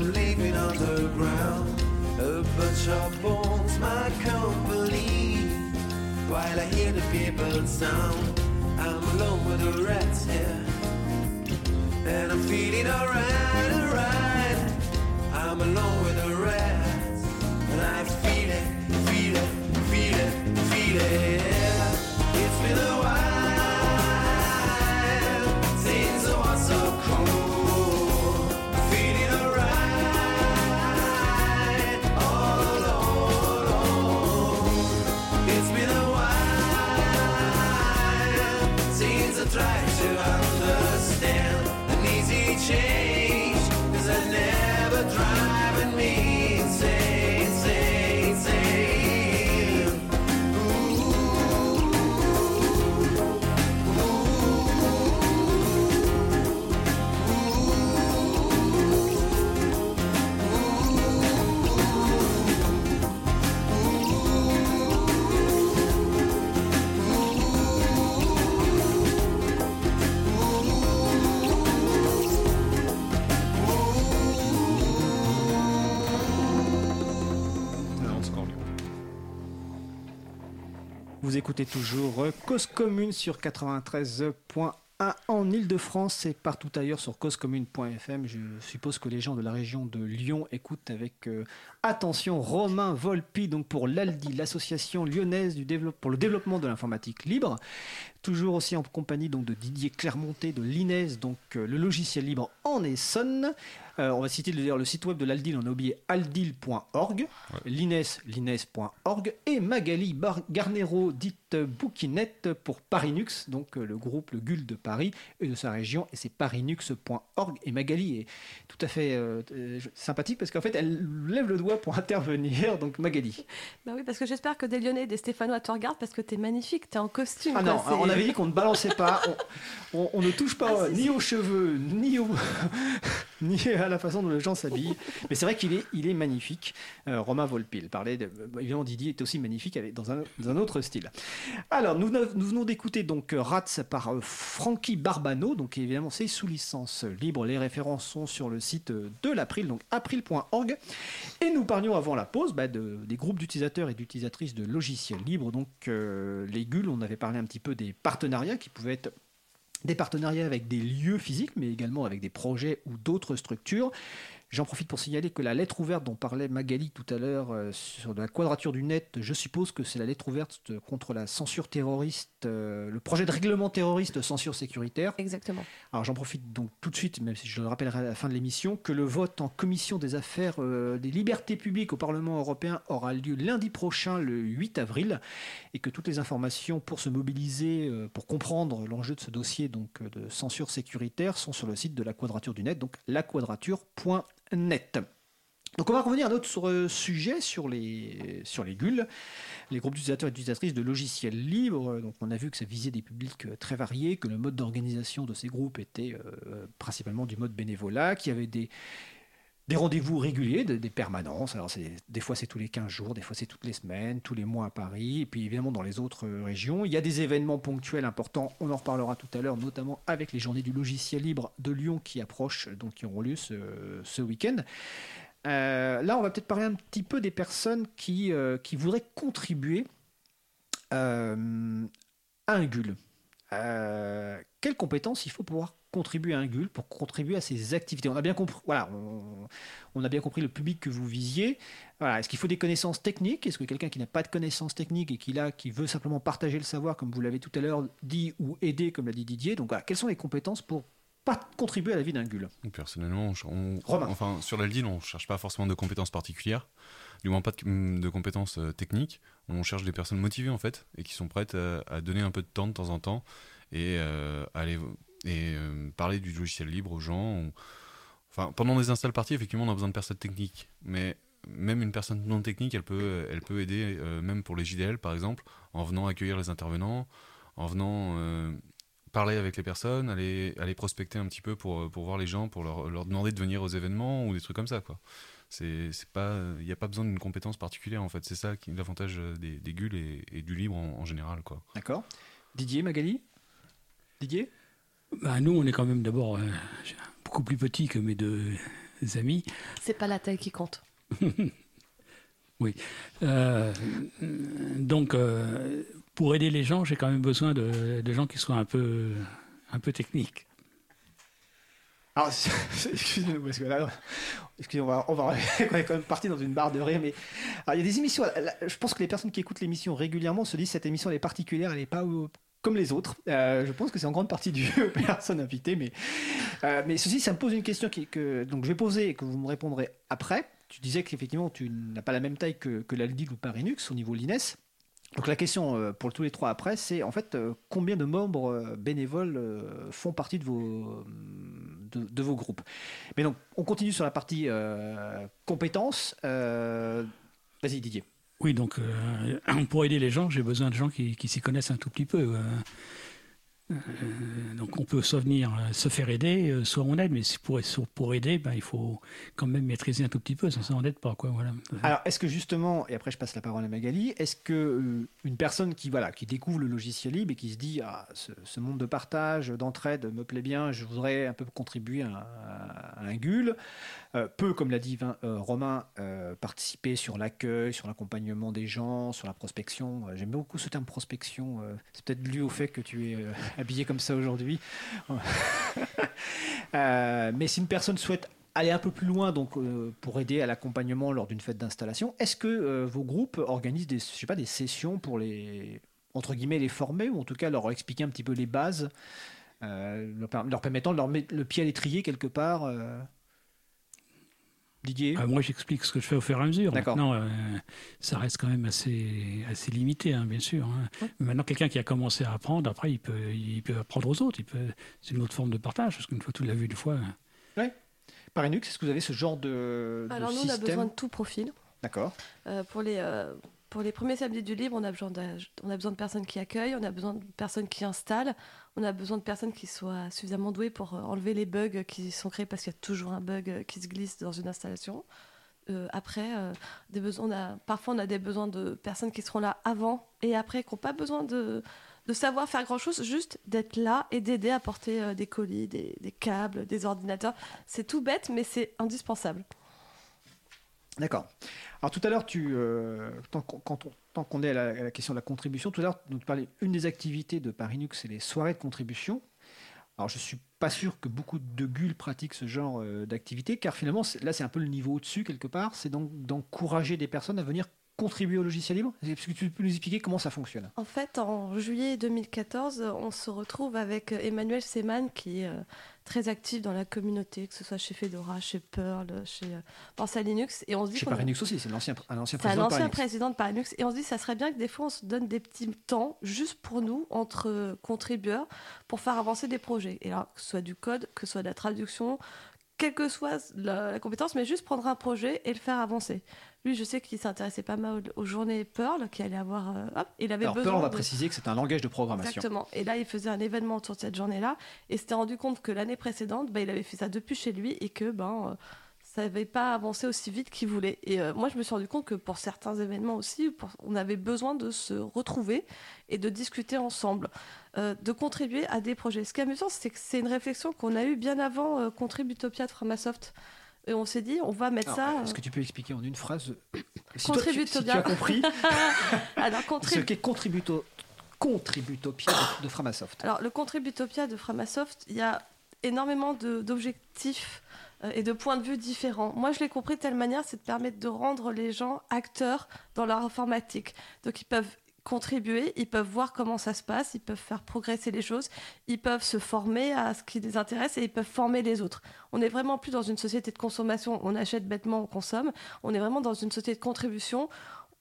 I'm leaving on the ground, a bunch of bones, my company. While I hear the people sound, I'm alone with the rats here. And I'm feeling alright, alright. I'm alone Vous écoutez toujours euh, Cause Commune sur 93.1 en Ile-de-France et partout ailleurs sur causecommune.fm. Je suppose que les gens de la région de Lyon écoutent avec euh, attention Romain Volpi donc pour l'ALDI, l'association lyonnaise du pour le développement de l'informatique libre. Toujours aussi en compagnie donc de Didier Clermonté de l'INES, donc euh, le logiciel libre en Essonne. Euh, on va citer le, le site web de l'Aldil, on a oublié aldil.org, l'INES, l'INES.org, et Magali Bar- Garnero, dite Bouquinette pour Parinux, donc euh, le groupe, le GUL de Paris et de sa région, et c'est parinux.org. Et Magali est tout à fait sympathique parce qu'en fait, elle lève le doigt pour intervenir, donc Magali. Bah oui, parce que j'espère que des Lyonnais et des Stéphanois te regardent parce que t'es magnifique, t'es en costume. Ah quoi, non, on avait dit qu'on ne balançait pas, on, on- on ne touche pas Ah, ni aux cheveux, ni, au, ni à la façon dont les gens s'habillent. Mais c'est vrai qu'il est, magnifique. Euh, Romain Volpi, il parlait, de, bah, évidemment Didier est aussi magnifique avec, dans, un, dans un autre style. Alors, nous, venons- d'écouter donc euh, Rats par euh, Frankie Barbano, donc évidemment c'est sous licence libre. Les références sont sur le site euh, de l'April, donc april.org. Et nous parlions avant la pause bah, de- des groupes d'utilisateurs et d'utilisatrices de logiciels libres. Donc euh, les GUL, on avait parlé un petit peu des partenariats qui pouvaient être des partenariats avec des lieux physiques, mais également avec des projets ou d'autres structures. J'en profite pour signaler que la lettre ouverte dont parlait Magali tout à l'heure euh, sur la quadrature du net, je suppose que c'est la lettre ouverte contre la censure terroriste, euh, le projet de règlement terroriste censure sécuritaire. Exactement. Alors j'en profite donc tout de suite, même si je le rappellerai à la fin de l'émission, que le vote en commission des affaires euh, des libertés publiques au Parlement européen aura lieu lundi prochain, le 8 avril, et que toutes les informations pour se mobiliser, pour comprendre l'enjeu de ce dossier donc de censure sécuritaire sont sur le site de la Quadrature du Net, donc laquadrature.net. Donc on va revenir à notre euh, sujet sur les, sur les GUL, les groupes d'utilisateurs et d'utilisatrices de logiciels libres. Donc on a vu que ça visait des publics euh, très variés, que le mode d'organisation de ces groupes était euh, principalement du mode bénévolat, qu'il y avait des, des rendez-vous réguliers, des, permanences. Alors des fois c'est tous les 15 jours, des fois c'est toutes les semaines, tous les mois à Paris, et puis évidemment dans les autres euh, régions. Il y a des événements ponctuels importants, on en reparlera tout à l'heure, notamment avec les journées du logiciel libre de Lyon qui approchent, donc qui auront lieu ce, week-end. Euh, là, on va peut-être parler un petit peu des personnes qui, euh, qui voudraient contribuer à un GUL. Quelles compétences il faut pouvoir contribuer à un GUL, pour contribuer à ces activités On a bien compris, voilà, on, on a bien compris le public que vous visiez. Voilà, est-ce qu'il faut des connaissances techniques? Est-ce que quelqu'un qui n'a pas de connaissances techniques et qui là, qui veut simplement partager le savoir, comme vous l'avez tout à l'heure dit, ou aider, comme l'a dit Didier Donc voilà, quelles sont les compétences pour pas contribuer à la vie d'un GUL Personnellement, on- enfin, sur la LDIL, on ne cherche pas forcément de compétences particulières, du moins pas de, de compétences euh, techniques. On cherche des personnes motivées en fait et qui sont prêtes à, à donner un peu de temps de temps en temps et euh, aller et euh, parler du logiciel libre aux gens. Enfin, pendant des installs parties, effectivement, on a besoin de personnes techniques, mais même une personne non technique, elle peut, elle peut aider, euh, même pour les JDL par exemple, en venant accueillir les intervenants, en venant euh, parler avec les personnes, aller, aller prospecter un petit peu pour, pour voir les gens, pour leur, leur demander de venir aux événements ou des trucs comme ça. quoi. Il n'y a pas besoin d'une compétence particulière en fait. C'est ça l'avantage des, des GUL et, du libre en, en général. D'accord Didier, Magali? Didier? Bah, nous, on est quand même d'abord euh, beaucoup plus petits que mes deux amis. C'est pas la taille qui compte. Euh, donc, euh, pour aider les gens, j'ai quand même besoin de, de gens qui soient un peu, un peu techniques. Alors, excusez-nous, parce que là, excusez-moi, on va, on va- on est quand même parti dans une barre de rire, mais alors, il y a des émissions. là, je pense que les personnes qui écoutent l'émission régulièrement se disent cette émission elle est particulière, elle n'est pas comme les autres. Euh, je pense que c'est en grande partie dû aux personnes invitées, mais euh, mais ceci, ça me pose une question que donc je vais poser et que vous me répondrez après. Tu disais qu'effectivement tu n'as pas la même taille que, que l'Aldil ou Parinux au niveau l'INES. Donc la question euh, pour tous les trois après, c'est en fait combien de membres bénévoles font partie de vos, de, de vos groupes? Mais donc on continue sur la partie compétences. Vas-y Didier. Oui, donc euh, pour aider les gens, j'ai besoin de gens qui, s'y connaissent un tout petit peu. euh. Euh, donc on peut soit venir se faire aider, soit on aide, mais pour, aider, ben, il faut quand même maîtriser un tout petit peu, sans ça on n'aide pas. Quoi, voilà. Alors est-ce que justement, et après je passe la parole à Magali, est-ce que une personne qui qui découvre le logiciel libre et qui se dit ah ce, monde de partage, d'entraide me plaît bien, je voudrais un peu contribuer à, un GUL, peut comme l'a dit euh, Romain euh, participer sur l'accueil, sur l'accompagnement des gens, sur la prospection. Euh, J'aime beaucoup ce terme prospection. euh, C'est peut-être dû au fait que tu es euh, habillé comme ça aujourd'hui. Euh, mais si une personne souhaite aller un peu plus loin donc euh, pour aider à l'accompagnement lors d'une fête d'installation, est-ce que euh, vos groupes organisent des je sais pas des sessions pour les entre guillemets les former ou en tout cas leur expliquer un petit peu les bases euh, leur, leur permettant de leur mettre le pied à l'étrier quelque part euh, Didier Ah, moi, j'explique ce que je fais au fur et à mesure. Maintenant, euh, ça reste quand même assez, assez limité, hein, bien sûr. hein. Maintenant, quelqu'un qui a commencé à apprendre, après, il peut, il peut apprendre aux autres. Il peut, c'est une autre forme de partage, parce qu'une fois tu l'as vu une fois. hein. Parinux, est-ce que vous avez ce genre de, de Alors nous, on a système besoin de tout profil. D'accord. Euh, pour, les, euh, pour les premiers samedis du libre, on a, besoin de personnes qui accueillent, on a besoin de personnes qui installent, on a besoin de personnes qui soient suffisamment douées pour euh, enlever les bugs qui sont créés parce qu'il y a toujours un bug euh, qui se glisse dans une installation. Euh, après, des besoins, parfois on a des besoins de personnes qui seront là avant et après, qui n'ont pas besoin de, savoir faire grand-chose, juste d'être là et d'aider à porter des colis, des câbles, des ordinateurs. C'est tout bête, mais c'est indispensable. D'accord. Alors tout à l'heure, tu, euh, tant quand on- qu'on est à la, question de la contribution, tout à l'heure, tu parlais une des activités de Parinux, c'est les soirées de contribution. Alors je suis pas sûr que beaucoup de GUL pratiquent ce genre euh, d'activité, car finalement, là c'est un peu le niveau au-dessus quelque part, c'est donc d'encourager des personnes à venir contribuer au logiciel libre. Est-ce que tu peux nous expliquer comment ça fonctionne? En fait, en juillet 2014, on se retrouve avec Emmanuel Seman, qui est euh, très actif dans la communauté, que ce soit chez Fedora, chez Perl, chez euh, Pense à Linux. Et on se dit Chez Parinux aussi, c'est l'ancien un ancien un président de ancien Parinux. président de Parinux. Et on se dit, ça serait bien que des fois, on se donne des petits temps juste pour nous, entre euh, contributeurs, pour faire avancer des projets. Et là, que ce soit du code, que ce soit de la traduction, quelle que soit la, la compétence, mais juste prendre un projet et le faire avancer. Lui, je sais qu'il s'intéressait pas mal aux, aux journées Perl, qui allait avoir. euh, hop, il avait Alors besoin. Perl, on va de- préciser que c'est un langage de programmation. Exactement. Et là, il faisait un événement autour de cette journée-là et s'était rendu compte que l'année précédente, bah, il avait fait ça depuis chez lui et que ben, euh, ça n'avait pas avancé aussi vite qu'il voulait. Et euh, moi, je me suis rendu compte que pour certains événements aussi, pour- on avait besoin de se retrouver et de discuter ensemble, euh, de contribuer à des projets. Ce qui est amusant, c'est que c'est une réflexion qu'on a eue bien avant euh, Contributopia de Framasoft. Et on s'est dit, on va mettre Alors, ça. Est-ce euh, que tu peux expliquer en une phrase si tu, si tu Contributopia. as compris Alors, ce qu'est contributo, contributopia de, de Framasoft? Alors, le Contributopia de Framasoft, il y a énormément d'objectifs et de points de vue différents. Moi, je l'ai compris de telle manière, c'est de permettre de rendre les gens acteurs dans leur informatique. Donc, ils peuvent contribuer, ils peuvent voir comment ça se passe, ils peuvent faire progresser les choses, ils peuvent se former à ce qui les intéresse et ils peuvent former les autres. On n'est vraiment plus dans une société de consommation, on achète bêtement, on consomme. On est vraiment dans une société de contribution.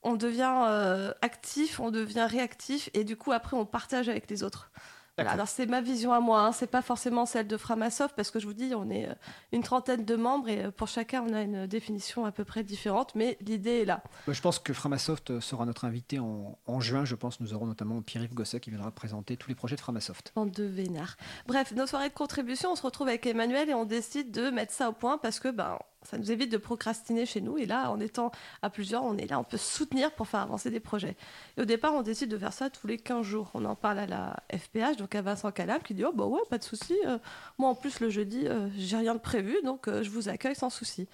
On devient euh, actif, on devient réactif et du coup après on partage avec les autres. Voilà, alors c'est ma vision à moi, hein. c'est pas forcément celle de Framasoft parce que je vous dis on est euh, une trentaine de membres et euh, pour chacun on a une définition à peu près différente, mais l'idée est là. Bah, Je pense que Framasoft euh, sera notre invité en, en juin. Je pense nous aurons notamment Pierre-Yves Gosset qui viendra présenter tous les projets de Framasoft. Bande de vénards. Bref, nos soirées de contribution, on se retrouve avec Emmanuel et on décide de mettre ça au point parce que ben, ça nous évite de procrastiner chez nous. Et là, en étant à plusieurs, on est là, on peut soutenir pour faire avancer des projets. Et au départ, on décide de faire ça tous les 15 jours. On en parle à la FPH, donc à Vincent Calab, qui dit Oh, bah ouais, pas de souci. euh, moi, en plus, le jeudi, euh, j'ai rien de prévu, donc euh, je vous accueille sans souci.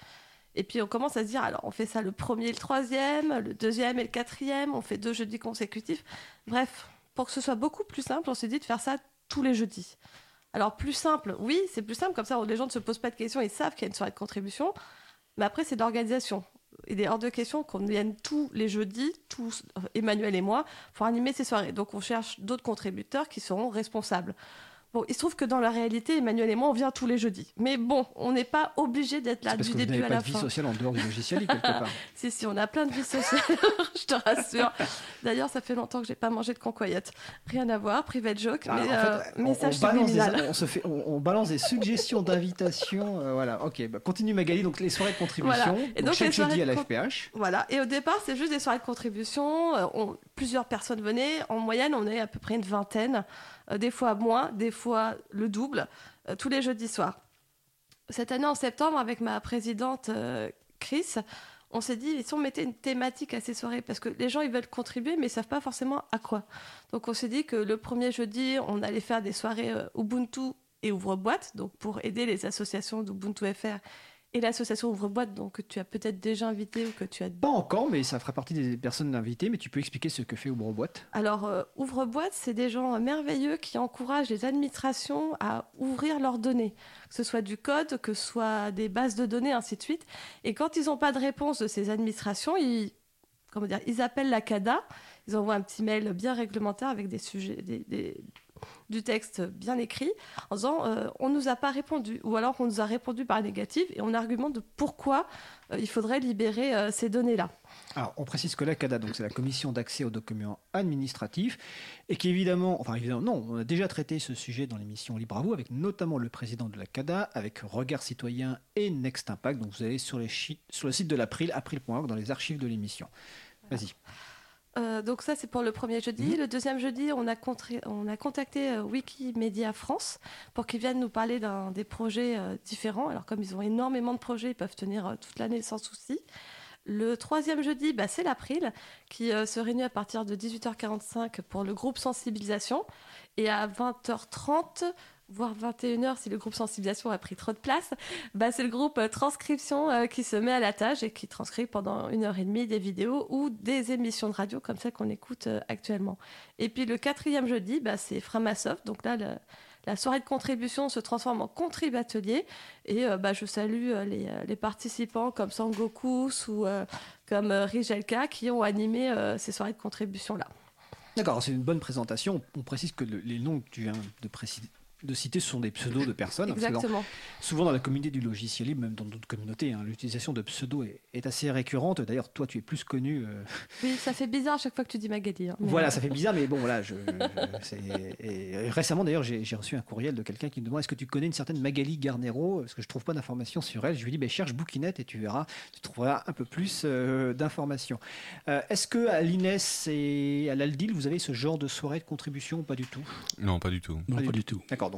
Et puis on commence à se dire, alors on fait ça le premier et le troisième, le deuxième et le quatrième, on fait deux jeudis consécutifs. Bref, pour que ce soit beaucoup plus simple, on s'est dit de faire ça tous les jeudis. Alors plus simple, oui, c'est plus simple, comme ça les gens ne se posent pas de questions, ils savent qu'il y a une soirée de contribution, mais après c'est de l'organisation. Il est hors de question qu'on vienne tous les jeudis, tous, euh, Emmanuel et moi, pour animer ces soirées. Donc on cherche d'autres contributeurs qui seront responsables. Bon, il se trouve que dans la réalité, Emmanuel et moi, on vient tous les jeudis. Mais bon, on n'est pas obligé d'être là du que début à pas la de vie sociale en dehors du logiciel quelque part. Si, si, on a plein de vie sociale, je te rassure. D'ailleurs, ça fait longtemps que j'ai pas mangé de concoyote. Rien à voir, private joke, Ah, mais en euh, on- message on, balance des, on, se fait, on, on balance des suggestions d'invitation. euh, voilà, ok. Bah, continue Magali. Donc les soirées de contribution. Voilà. Et donc, donc, chaque jeudi à la FPH. Voilà, et au départ, c'est juste des soirées de contribution. euh, on- plusieurs personnes venaient. En moyenne, on est à peu près une vingtaine. Euh, des fois moins, des fois le double, euh, tous les jeudis soirs. Cette année, en septembre, avec ma présidente euh, Chris, on s'est dit, si on mettait une thématique à ces soirées Parce que les gens, ils veulent contribuer, mais ils savent pas forcément à quoi. Donc, on s'est dit que le premier jeudi, on allait faire des soirées Ubuntu et ouvre-boîte, donc pour aider les associations d'Ubuntu FR et l'association ouvre-boîte, donc que tu as peut-être déjà invité ou que tu as Pas encore, mais ça fera partie des personnes invitées. Mais tu peux expliquer ce que fait Ouvre-Boîte Alors, euh, Ouvre-Boîte, c'est des gens merveilleux qui encouragent les administrations à ouvrir leurs données, que ce soit du code, que ce soit des bases de données, ainsi de suite. Et quand ils n'ont pas de réponse de ces administrations, ils, comment dire, ils appellent la CADA, ils envoient un petit mail bien réglementaire avec des sujets, des- des- du texte bien écrit, en disant euh, on nous a pas répondu, ou alors on nous a répondu par négatif, et on argumente de pourquoi euh, il faudrait libérer euh, ces données-là. Alors, on précise que la CADA, donc c'est la Commission d'accès aux documents administratifs, et qui évidemment, enfin évidemment, non, on a déjà traité ce sujet dans l'émission Libre à vous, avec notamment le président de la CADA, avec Regard Citoyen et Next Impact. Donc vous allez sur, les sur le site de l'April, april.org, dans les archives de l'émission. Vas-y. Euh, donc ça, c'est pour le premier jeudi. Mhm. Le deuxième jeudi, on a, contré- on a contacté euh, Wikimedia France pour qu'ils viennent nous parler des projets euh, différents. Alors comme ils ont énormément de projets, ils peuvent tenir toute l'année sans souci. Le troisième jeudi, bah, c'est l'April, qui se réunit à partir de 18h45 pour le groupe sensibilisation. Et à 20h30, voire 21h, si le groupe sensibilisation a pris trop de place, bah, c'est le groupe euh, transcription euh, qui se met à la tâche et qui transcrit pendant une heure et demie des vidéos ou des émissions de radio comme celles qu'on écoute euh, actuellement. Et puis le quatrième jeudi, bah, c'est Framasoft. Donc là, la soirée de contribution se transforme en contrib atelier. Et bah, je salue les, les participants comme Sangokus ou comme Rijelka qui ont animé ces soirées de contribution-là. D'accord, c'est une bonne présentation. On précise que le- les noms que tu viens de, préciser- de citer sont des pseudos de personnes. dans- Exactement. souvent dans la communauté du logiciel libre, même dans d'autres communautés, hein, l'utilisation de pseudos est, est assez récurrente. D'ailleurs, toi, tu es plus connu. euh, Oui, ça fait bizarre à chaque fois que tu dis Magali. hein, mais- Voilà, ça fait bizarre, mais bon, voilà. Je, je- c'est- et récemment, d'ailleurs, j'ai reçu un courriel de quelqu'un qui me demande est-ce que tu connais une certaine Magali Garnero? Parce que je trouve pas d'informations sur elle. Je lui dis ben, cherche Bouquinette et tu verras, tu trouveras un peu plus euh, d'informations. Euh, est-ce que à l'INES et à l'Aldil, vous avez ce genre de soirée de contribution ou pas du tout? Non, pas du tout. Non, Pas pas du du tout. D'accord,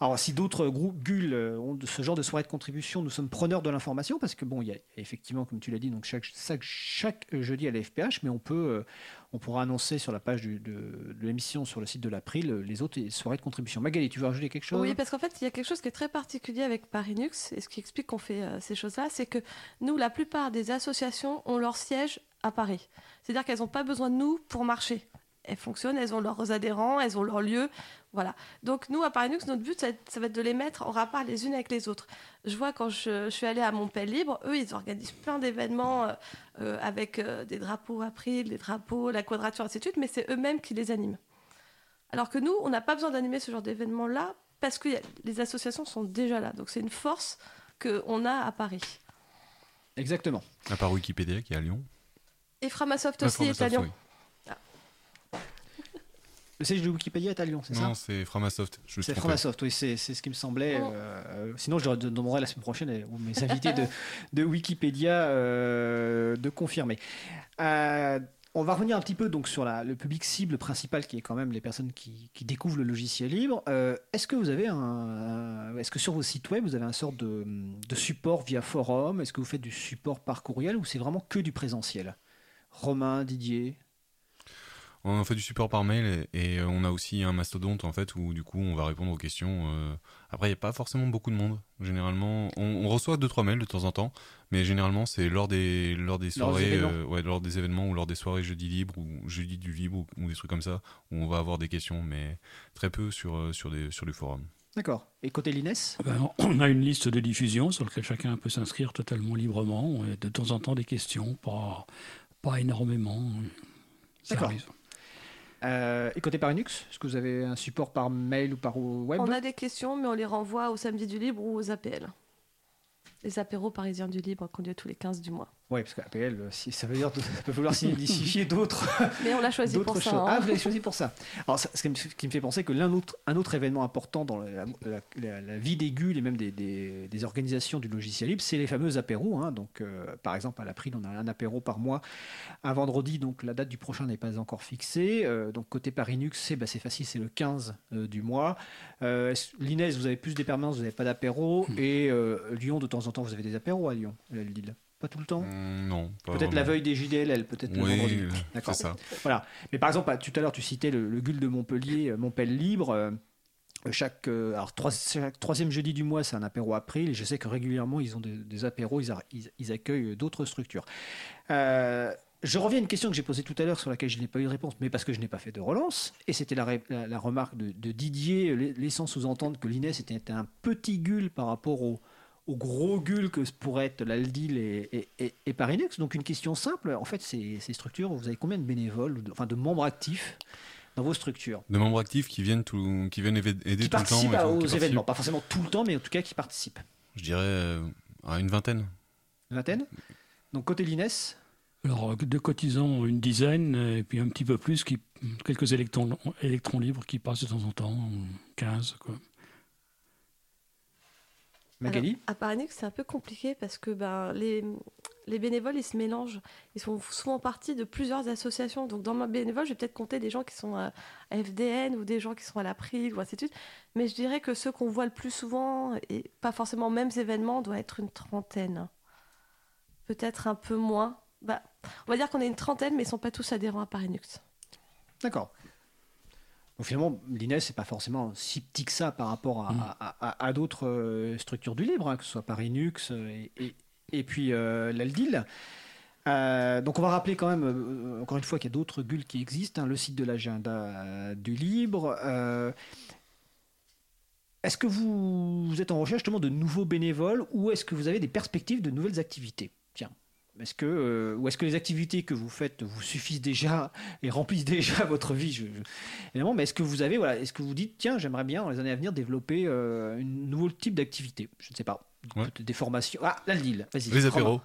Alors, si d'autres groupes GUL euh, ont ce genre de soirée de contribution, nous sommes preneurs de l'information parce que, bon, il y a effectivement, comme tu l'as dit, donc chaque, chaque jeudi à la FPH, mais on peut. euh, on pourra annoncer sur la page de, l'émission sur le site de l'April euh, les autres soirées de contribution. Magali, tu veux rajouter quelque chose? Oui, parce qu'en fait, il y a quelque chose qui est très particulier avec Parinux, et ce qui explique qu'on fait euh, ces choses-là, c'est que nous, la plupart des associations ont leur siège à Paris. C'est-à-dire qu'elles n'ont pas besoin de nous pour marcher. Elles fonctionnent, elles ont leurs adhérents, elles ont leur lieu. Voilà. Donc nous, à Parinux, notre but, ça, va être- ça va être de les mettre en rapport les unes avec les autres. Je vois quand je, je suis allée à Montpellier Libre, eux, ils organisent plein d'événements euh, euh, avec euh, des drapeaux April, des drapeaux, la quadrature, ainsi de suite, mais c'est eux-mêmes qui les animent. Alors que nous, on n'a pas besoin d'animer ce genre d'événement-là parce que a- les associations sont déjà là. Donc c'est une force qu'on a à Paris. Exactement. À part Wikipédia qui est à Lyon. Et Framasoft aussi est à Lyon. oui. Le siège de Wikipédia est à Lyon, c'est ça Non, c'est Framasoft. C'est. Framasoft, oui, c'est ce qui me semblait. Oh. euh, sinon, je leur demanderai la semaine prochaine euh, aux mes invités de, de Wikipédia euh, de confirmer. Euh, on va revenir un petit peu donc sur la- le public cible principal qui est quand même les personnes qui, qui découvrent le logiciel libre. Euh, est-ce que vous avez un, un- est-ce que sur vos sites web vous avez un sorte de, de support via forum? Est-ce que vous faites du support par courriel ou c'est vraiment que du présentiel? Romain, Didier, On fait du support par mail et, et on a aussi un mastodonte en fait où du coup on va répondre aux questions. euh. Après il n'y a pas forcément beaucoup de monde. Généralement on, on reçoit deux trois mails de temps en temps, mais généralement c'est lors des lors des Lors des soirées, euh, ouais, lors des événements ou lors des soirées jeudi libre ou jeudi du libre ou, ou des trucs comme ça où on va avoir des questions, mais très peu sur euh, sur des sur du forum. d'accord. Et côté l'Ines? Ben, on a une liste de diffusion sur laquelle chacun peut s'inscrire totalement librement. Et de temps en temps des questions, pas, pas énormément. Ça D'accord. Euh, et côté Parinux, est-ce que vous avez un support par mail ou par web? On a des questions, mais on les renvoie au samedi du libre ou aux APL. Les apéros parisiens du libre qu'on lieu tous les 15 du mois. Oui, parce qu'APL, euh, ça veut dire ça peut vouloir signifier d'autres Mais on l'a choisi pour ça. choses. hein. Ah, vous l'avez choisi pour ça. Alors, ça- ce qui me, ce qui me fait penser que l'un autre, un autre événement important dans la, la- la- la vie des GUL et même des, des- des organisations du logiciel libre, c'est les fameux apéros. hein. Donc, euh, par exemple, à l'April, on a un apéro par mois, un vendredi. Donc, la date du prochain n'est pas encore fixée. Euh, donc, côté Parinux, c'est bah, c'est facile, c'est le 15 euh, du mois. Euh, L'Inès, vous avez plus des permanences, vous n'avez pas d'apéro. Et euh, Lyon, de temps en temps, vous avez des apéros à Lyon, à Lille. Pas tout le temps Hum, non. Peut-être la veille des JDLL, peut-être le Oui, vendredi. euh, D'accord. c'est ça. Voilà. Mais par exemple, ah, tout à l'heure, tu citais le, le GUL de Montpellier, euh, Montpellier Libre. euh, chaque, alors, trois- chaque troisième jeudi du mois, c'est un apéro April. Et je sais que régulièrement, ils ont des, des apéros, ils, a- ils- ils accueillent d'autres structures. Euh, je reviens à une question que j'ai posée tout à l'heure sur laquelle je n'ai pas eu de réponse, mais parce que je n'ai pas fait de relance. Et c'était la, ré- la- la remarque de, de Didier, laissant sous-entendre que l'INES était un petit GUL par rapport au, au gros GUL que pourrait être l'Aldil et, et, et, et Parinux. Donc une question simple, en fait, ces, ces structures, vous avez combien de bénévoles, enfin de membres actifs dans vos structures? De membres actifs qui viennent tout, qui viennent aider Qui tout le temps. à- qui aux événements, pas forcément tout le temps, mais en tout cas qui participent. Je dirais euh, à une vingtaine. Une vingtaine? Donc côté l'INES, Alors, de cotisants, une dizaine, et puis un petit peu plus, qui, quelques électrons, électrons libres qui passent de temps en temps, 15. Quoi. Magali Alors, à Parinux, c'est un peu compliqué parce que ben, les, les bénévoles, ils se mélangent. Ils sont souvent partis de plusieurs associations. Donc, dans ma bénévole, je vais peut-être compter des gens qui sont à à FDN ou des gens qui sont à l'April ou ainsi de suite. Mais je dirais que ceux qu'on voit le plus souvent, et pas forcément aux mêmes événements, doit être une trentaine. Peut-être un peu moins. Bah, on va dire qu'on est une trentaine, mais ils ne sont pas tous adhérents à Parinux. D'accord. Donc finalement, l'INES, c'est pas forcément si petit que ça par rapport à, Mm. à- à- à d'autres euh, structures du libre, hein, que ce soit Parinux euh, et, et, et puis euh, l'Aldil. Euh, donc on va rappeler quand même, euh, encore une fois, qu'il y a d'autres GUL qui existent, hein, le site de l'agenda du libre. est-ce que vous, vous êtes en recherche justement de nouveaux bénévoles ou est-ce que vous avez des perspectives de nouvelles activités? Tiens, est-ce que, euh, ou est-ce que les activités que vous faites vous suffisent déjà et remplissent déjà votre vie? Je- je- Évidemment, mais est-ce que vous avez, voilà, est-ce que vous dites, tiens, j'aimerais bien dans les années à venir développer euh, un nouveau type d'activité? Je ne sais pas. Ouais. Des formations. Ah, là, le deal. Vas-y. Les apéros.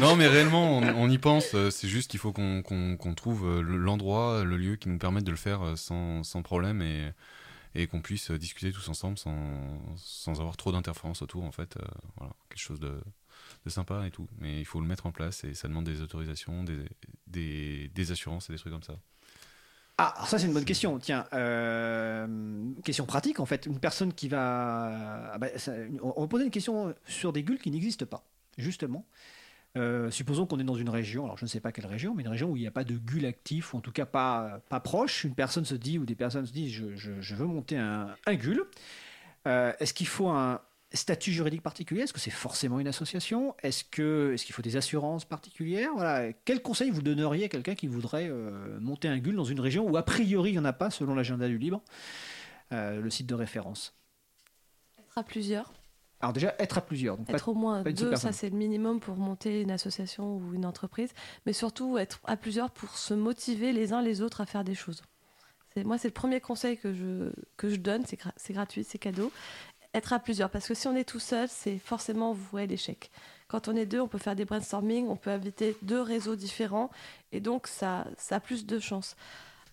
non, mais réellement, on, on y pense. euh, C'est juste qu'il faut qu'on trouve le- l'endroit, le lieu qui nous permette de le faire sans, sans problème et, et qu'on puisse discuter tous ensemble sans, sans avoir trop d'interférences autour, en fait. euh, voilà, quelque chose de, de sympa et tout. Mais il faut le mettre en place et ça demande des autorisations, des, des, assurances et des trucs comme ça. Ah, ça c'est une bonne question. Tiens, euh, question pratique en fait. Une personne qui va, ah bah, on on poser une question sur des gules qui n'existent pas, justement. Euh, supposons qu'on est dans une région, alors je ne sais pas quelle région, mais une région où il n'y a pas de gull actif, ou en tout cas pas, pas proche. Une personne se dit, ou des personnes se disent, je, je- veux monter un, un gull. Euh, Est-ce qu'il faut un, statut juridique particulier Est-ce que c'est forcément une association? Est-ce que est-ce qu'il faut des assurances particulières? Voilà. Quel conseil vous donneriez à quelqu'un qui voudrait euh, monter un GUL dans une région où a priori il n'y en a pas selon l'agenda du libre, euh, le site de référence? Être à plusieurs. Alors déjà être à plusieurs. Donc pas- Être au moins deux, ça c'est le minimum pour monter une association ou une entreprise. Mais surtout être à plusieurs pour se motiver les uns les autres à faire des choses. Moi, c'est le premier conseil que je, que je donne. C'est gra- c'est gratuit, c'est cadeau. Être à plusieurs. Parce que si on est tout seul, c'est forcément voué à l'échec. Quand on est deux, on peut faire des brainstorming, on peut inviter deux réseaux différents. Et donc, ça, a plus de chances.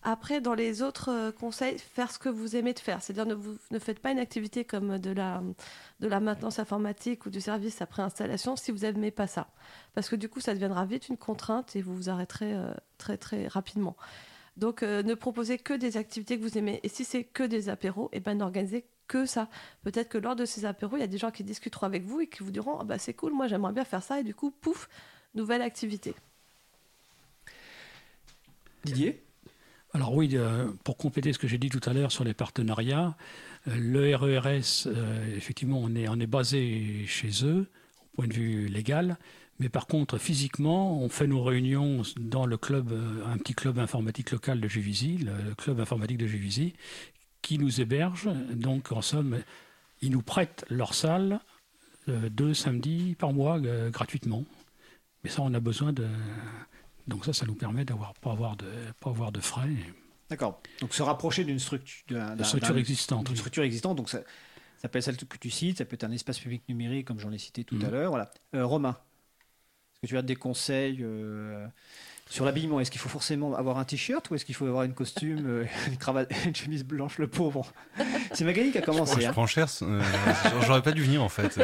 Après, dans les autres euh, conseils, faire ce que vous aimez de faire. C'est-à-dire ne, faites pas une activité comme de la, maintenance informatique ou du service après installation si vous n'aimez pas ça. Parce que du coup, ça deviendra vite une contrainte et vous vous arrêterez euh, très très rapidement. Donc, euh, ne proposez que des activités que vous aimez. Et si c'est que des apéros, et ben n'organisez que ça. Peut-être que lors de ces apéros, il y a des gens qui discuteront avec vous et qui vous diront ah bah, c'est cool, moi j'aimerais bien faire ça. Et du coup, pouf, nouvelle activité. Didier? Alors oui, euh, pour compléter ce que j'ai dit tout à l'heure sur les partenariats, euh, le RERS, euh, effectivement, on est, on est basé chez eux, au point de vue légal, mais par contre, physiquement, on fait nos réunions dans le club, euh, un petit club informatique local de Juvisy, le club informatique de Juvisy, qui nous héberge. Donc, en somme, ils nous prêtent leur salle euh, deux samedis par mois euh, gratuitement. Mais ça, on a besoin de... Donc ça, ça nous permet d'avoir pas avoir de pas avoir de frais. D'accord. Donc se rapprocher d'une structure, d'un- structure existante. d'une oui. structure existante. Donc ça, ça peut être celle que tu cites, ça peut être un espace public numérique comme j'en ai cité tout à Mhm. l'heure. Voilà. Euh, Romain, est-ce que tu as des conseils sur l'habillement Est-ce qu'il faut forcément avoir un t-shirt ou est-ce qu'il faut avoir une costume, euh, une cravate, une chemise blanche, le pauvre? C'est Magali qui a commencé. je hein. prends cher. euh, J'aurais pas dû venir en fait.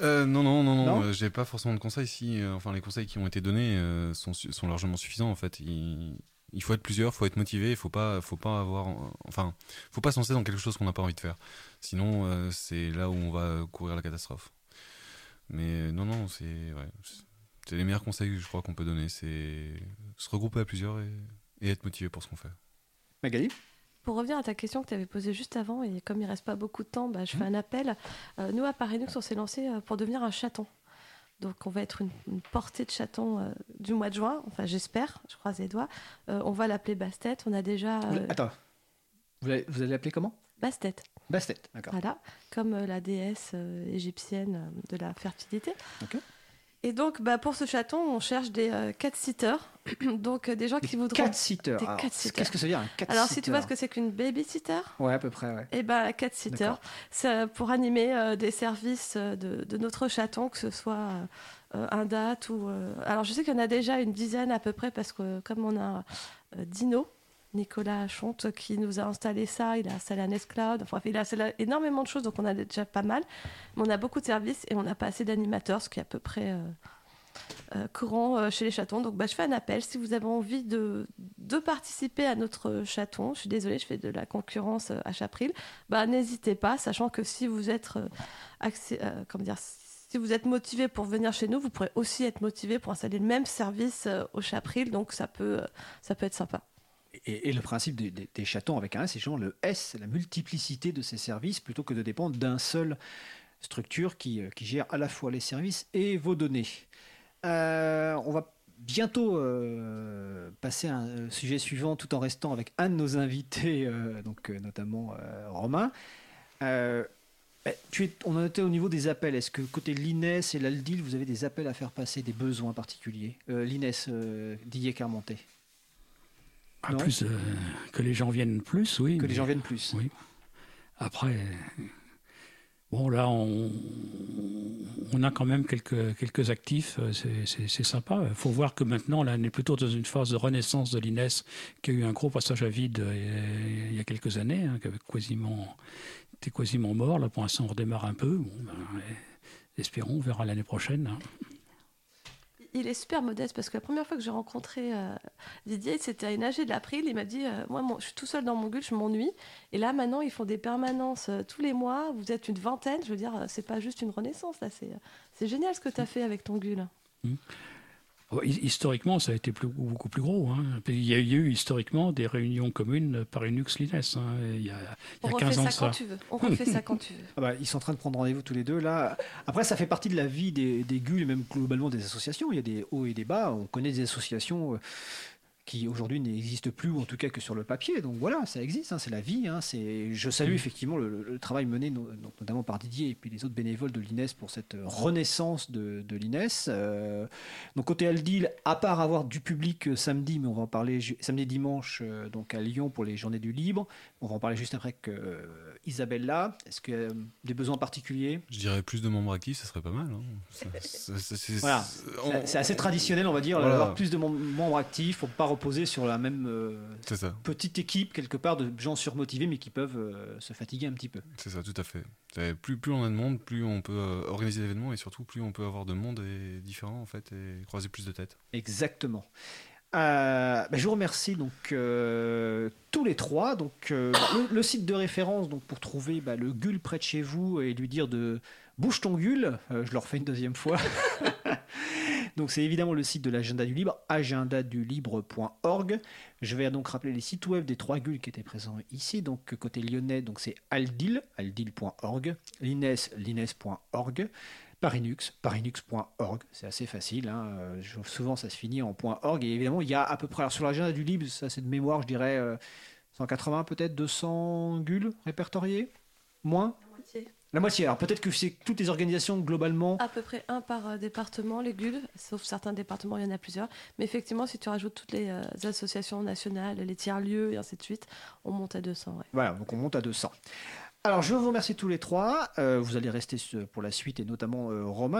euh. Non, non, non, non, Non j'ai pas forcément de conseils. Si, enfin, les conseils qui ont été donnés sont, largement suffisants en fait. Il, il faut être plusieurs, il faut être motivé, il faut pas, faut pas avoir, enfin, faut pas se lancer dans quelque chose qu'on n'a pas envie de faire. Sinon, c'est là où on va courir la catastrophe. Mais non, non, c'est, ouais, c'est- les meilleurs conseils que je crois qu'on peut donner, c'est se regrouper à plusieurs et, et être motivé pour ce qu'on fait. Magali? Pour revenir à ta question que tu avais posée juste avant, et comme il reste pas beaucoup de temps, bah, je fais un appel. Euh, nous, à Paris Nux, on s'est lancé euh, pour devenir un chaton. Donc, on va être une, une portée de chatons euh, du mois de juin. Enfin, j'espère, je croise les doigts. Euh, on va l'appeler Bastet. On a déjà. Vous- euh, Attends. Vous allez, vous allez l'appeler comment? Bastet, Bastet, d'accord. voilà. Comme euh, la déesse euh, égyptienne de la fertilité. Ok. Et donc, bah, pour ce chaton, on cherche des euh, cat-sitters. donc, euh, des gens qui voudront. Cat-sitter. Cat-sitters. Qu'est-ce que ça veut dire un cat Alors, si tu vois ce que c'est qu'une baby-sitter, Ouais, à peu près, ouais. Eh ben, cat sitter, D'accord. c'est pour animer euh, des services euh, de, de notre chaton, que ce soit euh, euh, un date ou. euh, Alors, je sais qu'il y en a déjà une dizaine à peu près, parce que comme on a euh, Dino, Nicolas Chonte, qui nous a installé ça, il a installé un Nextcloud, enfin, il a installé énormément de choses, donc on a déjà pas mal. Mais on a beaucoup de services et on n'a pas assez d'animateurs, ce qui est à peu près. euh, euh, courant euh, chez les chatons. Donc bah, je fais un appel. Si vous avez envie de, de participer à notre chaton, je suis désolée, je fais de la concurrence à Chapril, bah, n'hésitez pas, sachant que si vous êtes dire, si vous êtes motivé pour venir chez nous, vous pourrez aussi être motivé pour installer le même service au Chapril, donc ça peut, ça peut être sympa. Et, le principe des, chatons avec un S, c'est justement le S, la multiplicité de ces services, plutôt que de dépendre d'un seul structure qui, euh, gère à la fois les services et vos données. Euh, on va bientôt euh, passer à un sujet suivant tout en restant avec un de nos invités, donc notamment Romain. Es, on en était au niveau des appels. Est-ce que côté l'INES et l'ALDIL, vous avez des appels à faire passer, des besoins particuliers? L'INES, Didier Carmontet. Ah, plus euh, que les gens viennent plus, oui. Que les gens viennent plus. Oui. Après, bon là, on, on a quand même quelques, quelques actifs, euh, c'est- sympa. Il faut voir que maintenant, là, on est plutôt dans une phase de renaissance de l'INES qui a eu un gros passage à vide euh, il y a quelques années, hein, qui avait quasiment, était quasiment mort. Là, pour l'instant, on redémarre un peu. Bon, ben, eh, espérons, on verra l'année prochaine. hein. Il est super modeste parce que la première fois que j'ai rencontré euh, Didier, c'était à une AG de l'April. Il m'a dit euh, Moi, je suis tout seul dans mon gueule, je m'ennuie. Et là, maintenant, ils font des permanences euh, tous les mois. Vous êtes une vingtaine. Je veux dire, c'est pas juste une renaissance. là. C'est génial ce que tu as fait avec ton gueule. Hi- Historiquement, ça a été plus- beaucoup plus gros. hein. Il y a eu historiquement des réunions communes par Unix Linux. hein, il y a, On il y a refait 15 ans ça de quand ça. tu veux. On refait ça quand tu veux. Ah bah, ils sont en train de prendre rendez-vous tous les deux là. Après, ça fait partie de la vie des, des GUL et même globalement des associations. Il y a des hauts et des bas. On connaît des associations euh, qui aujourd'hui n'existent plus, ou en tout cas que sur le papier. Donc voilà, ça existe, hein, c'est la vie. hein, c'est... Je salue effectivement le, le travail mené no- notamment par Didier et puis les autres bénévoles de l'INES pour cette euh, renaissance de, de l'INES. Euh, donc côté Aldil, à part avoir du public euh, samedi, mais on va en parler ju- samedi dimanche euh, donc à Lyon pour les journées du libre. On va en parler juste après que euh, Isabelle là. Est-ce que des besoins particuliers? Je dirais plus de membres actifs, ça serait pas mal. hein. Ça- ça- ça- c'est- Voilà. on- C'est- C'est assez traditionnel, on va dire, Voilà. d'avoir plus de mem- membres actifs pour pas reposer sur la même euh, petite équipe quelque part de gens surmotivés mais qui peuvent euh, se fatiguer un petit peu. c'est ça, tout à fait. Plus, plus on a de monde, plus on peut euh, organiser l'événement et surtout plus on peut avoir de monde et différent en fait et croiser plus de têtes. Exactement. Euh, ben, je vous remercie donc euh, tous les trois. Donc euh, le, le site de référence donc pour trouver bah, le GUL près de chez vous et lui dire de bouge ton GUL. je le refais une deuxième fois. donc c'est évidemment le site de l'agenda du libre, agendadulibre.org. Je vais donc rappeler les sites web des trois GUL qui étaient présents ici. Donc côté lyonnais, c'est aldil, aldil.org, l'ines, lines.org. Parinux, parinux.org, c'est assez facile. hein, euh, souvent, ça se finit en .org. Et évidemment, il y a à peu près, sur l'agenda du libre, ça c'est de mémoire, je dirais euh, 180 peut-être, 200 gules répertoriés? Moins? La moitié. Alors peut-être que c'est toutes les organisations globalement. À peu près un par euh, département, les GUL, sauf certains départements, il y en a plusieurs. Mais effectivement, si tu rajoutes toutes les euh, associations nationales, les tiers-lieux et ainsi de suite, on monte à 200. ouais. Voilà, donc on monte à 200. Alors je vous remercie tous les trois. Euh, vous allez rester pour la suite et notamment Romain.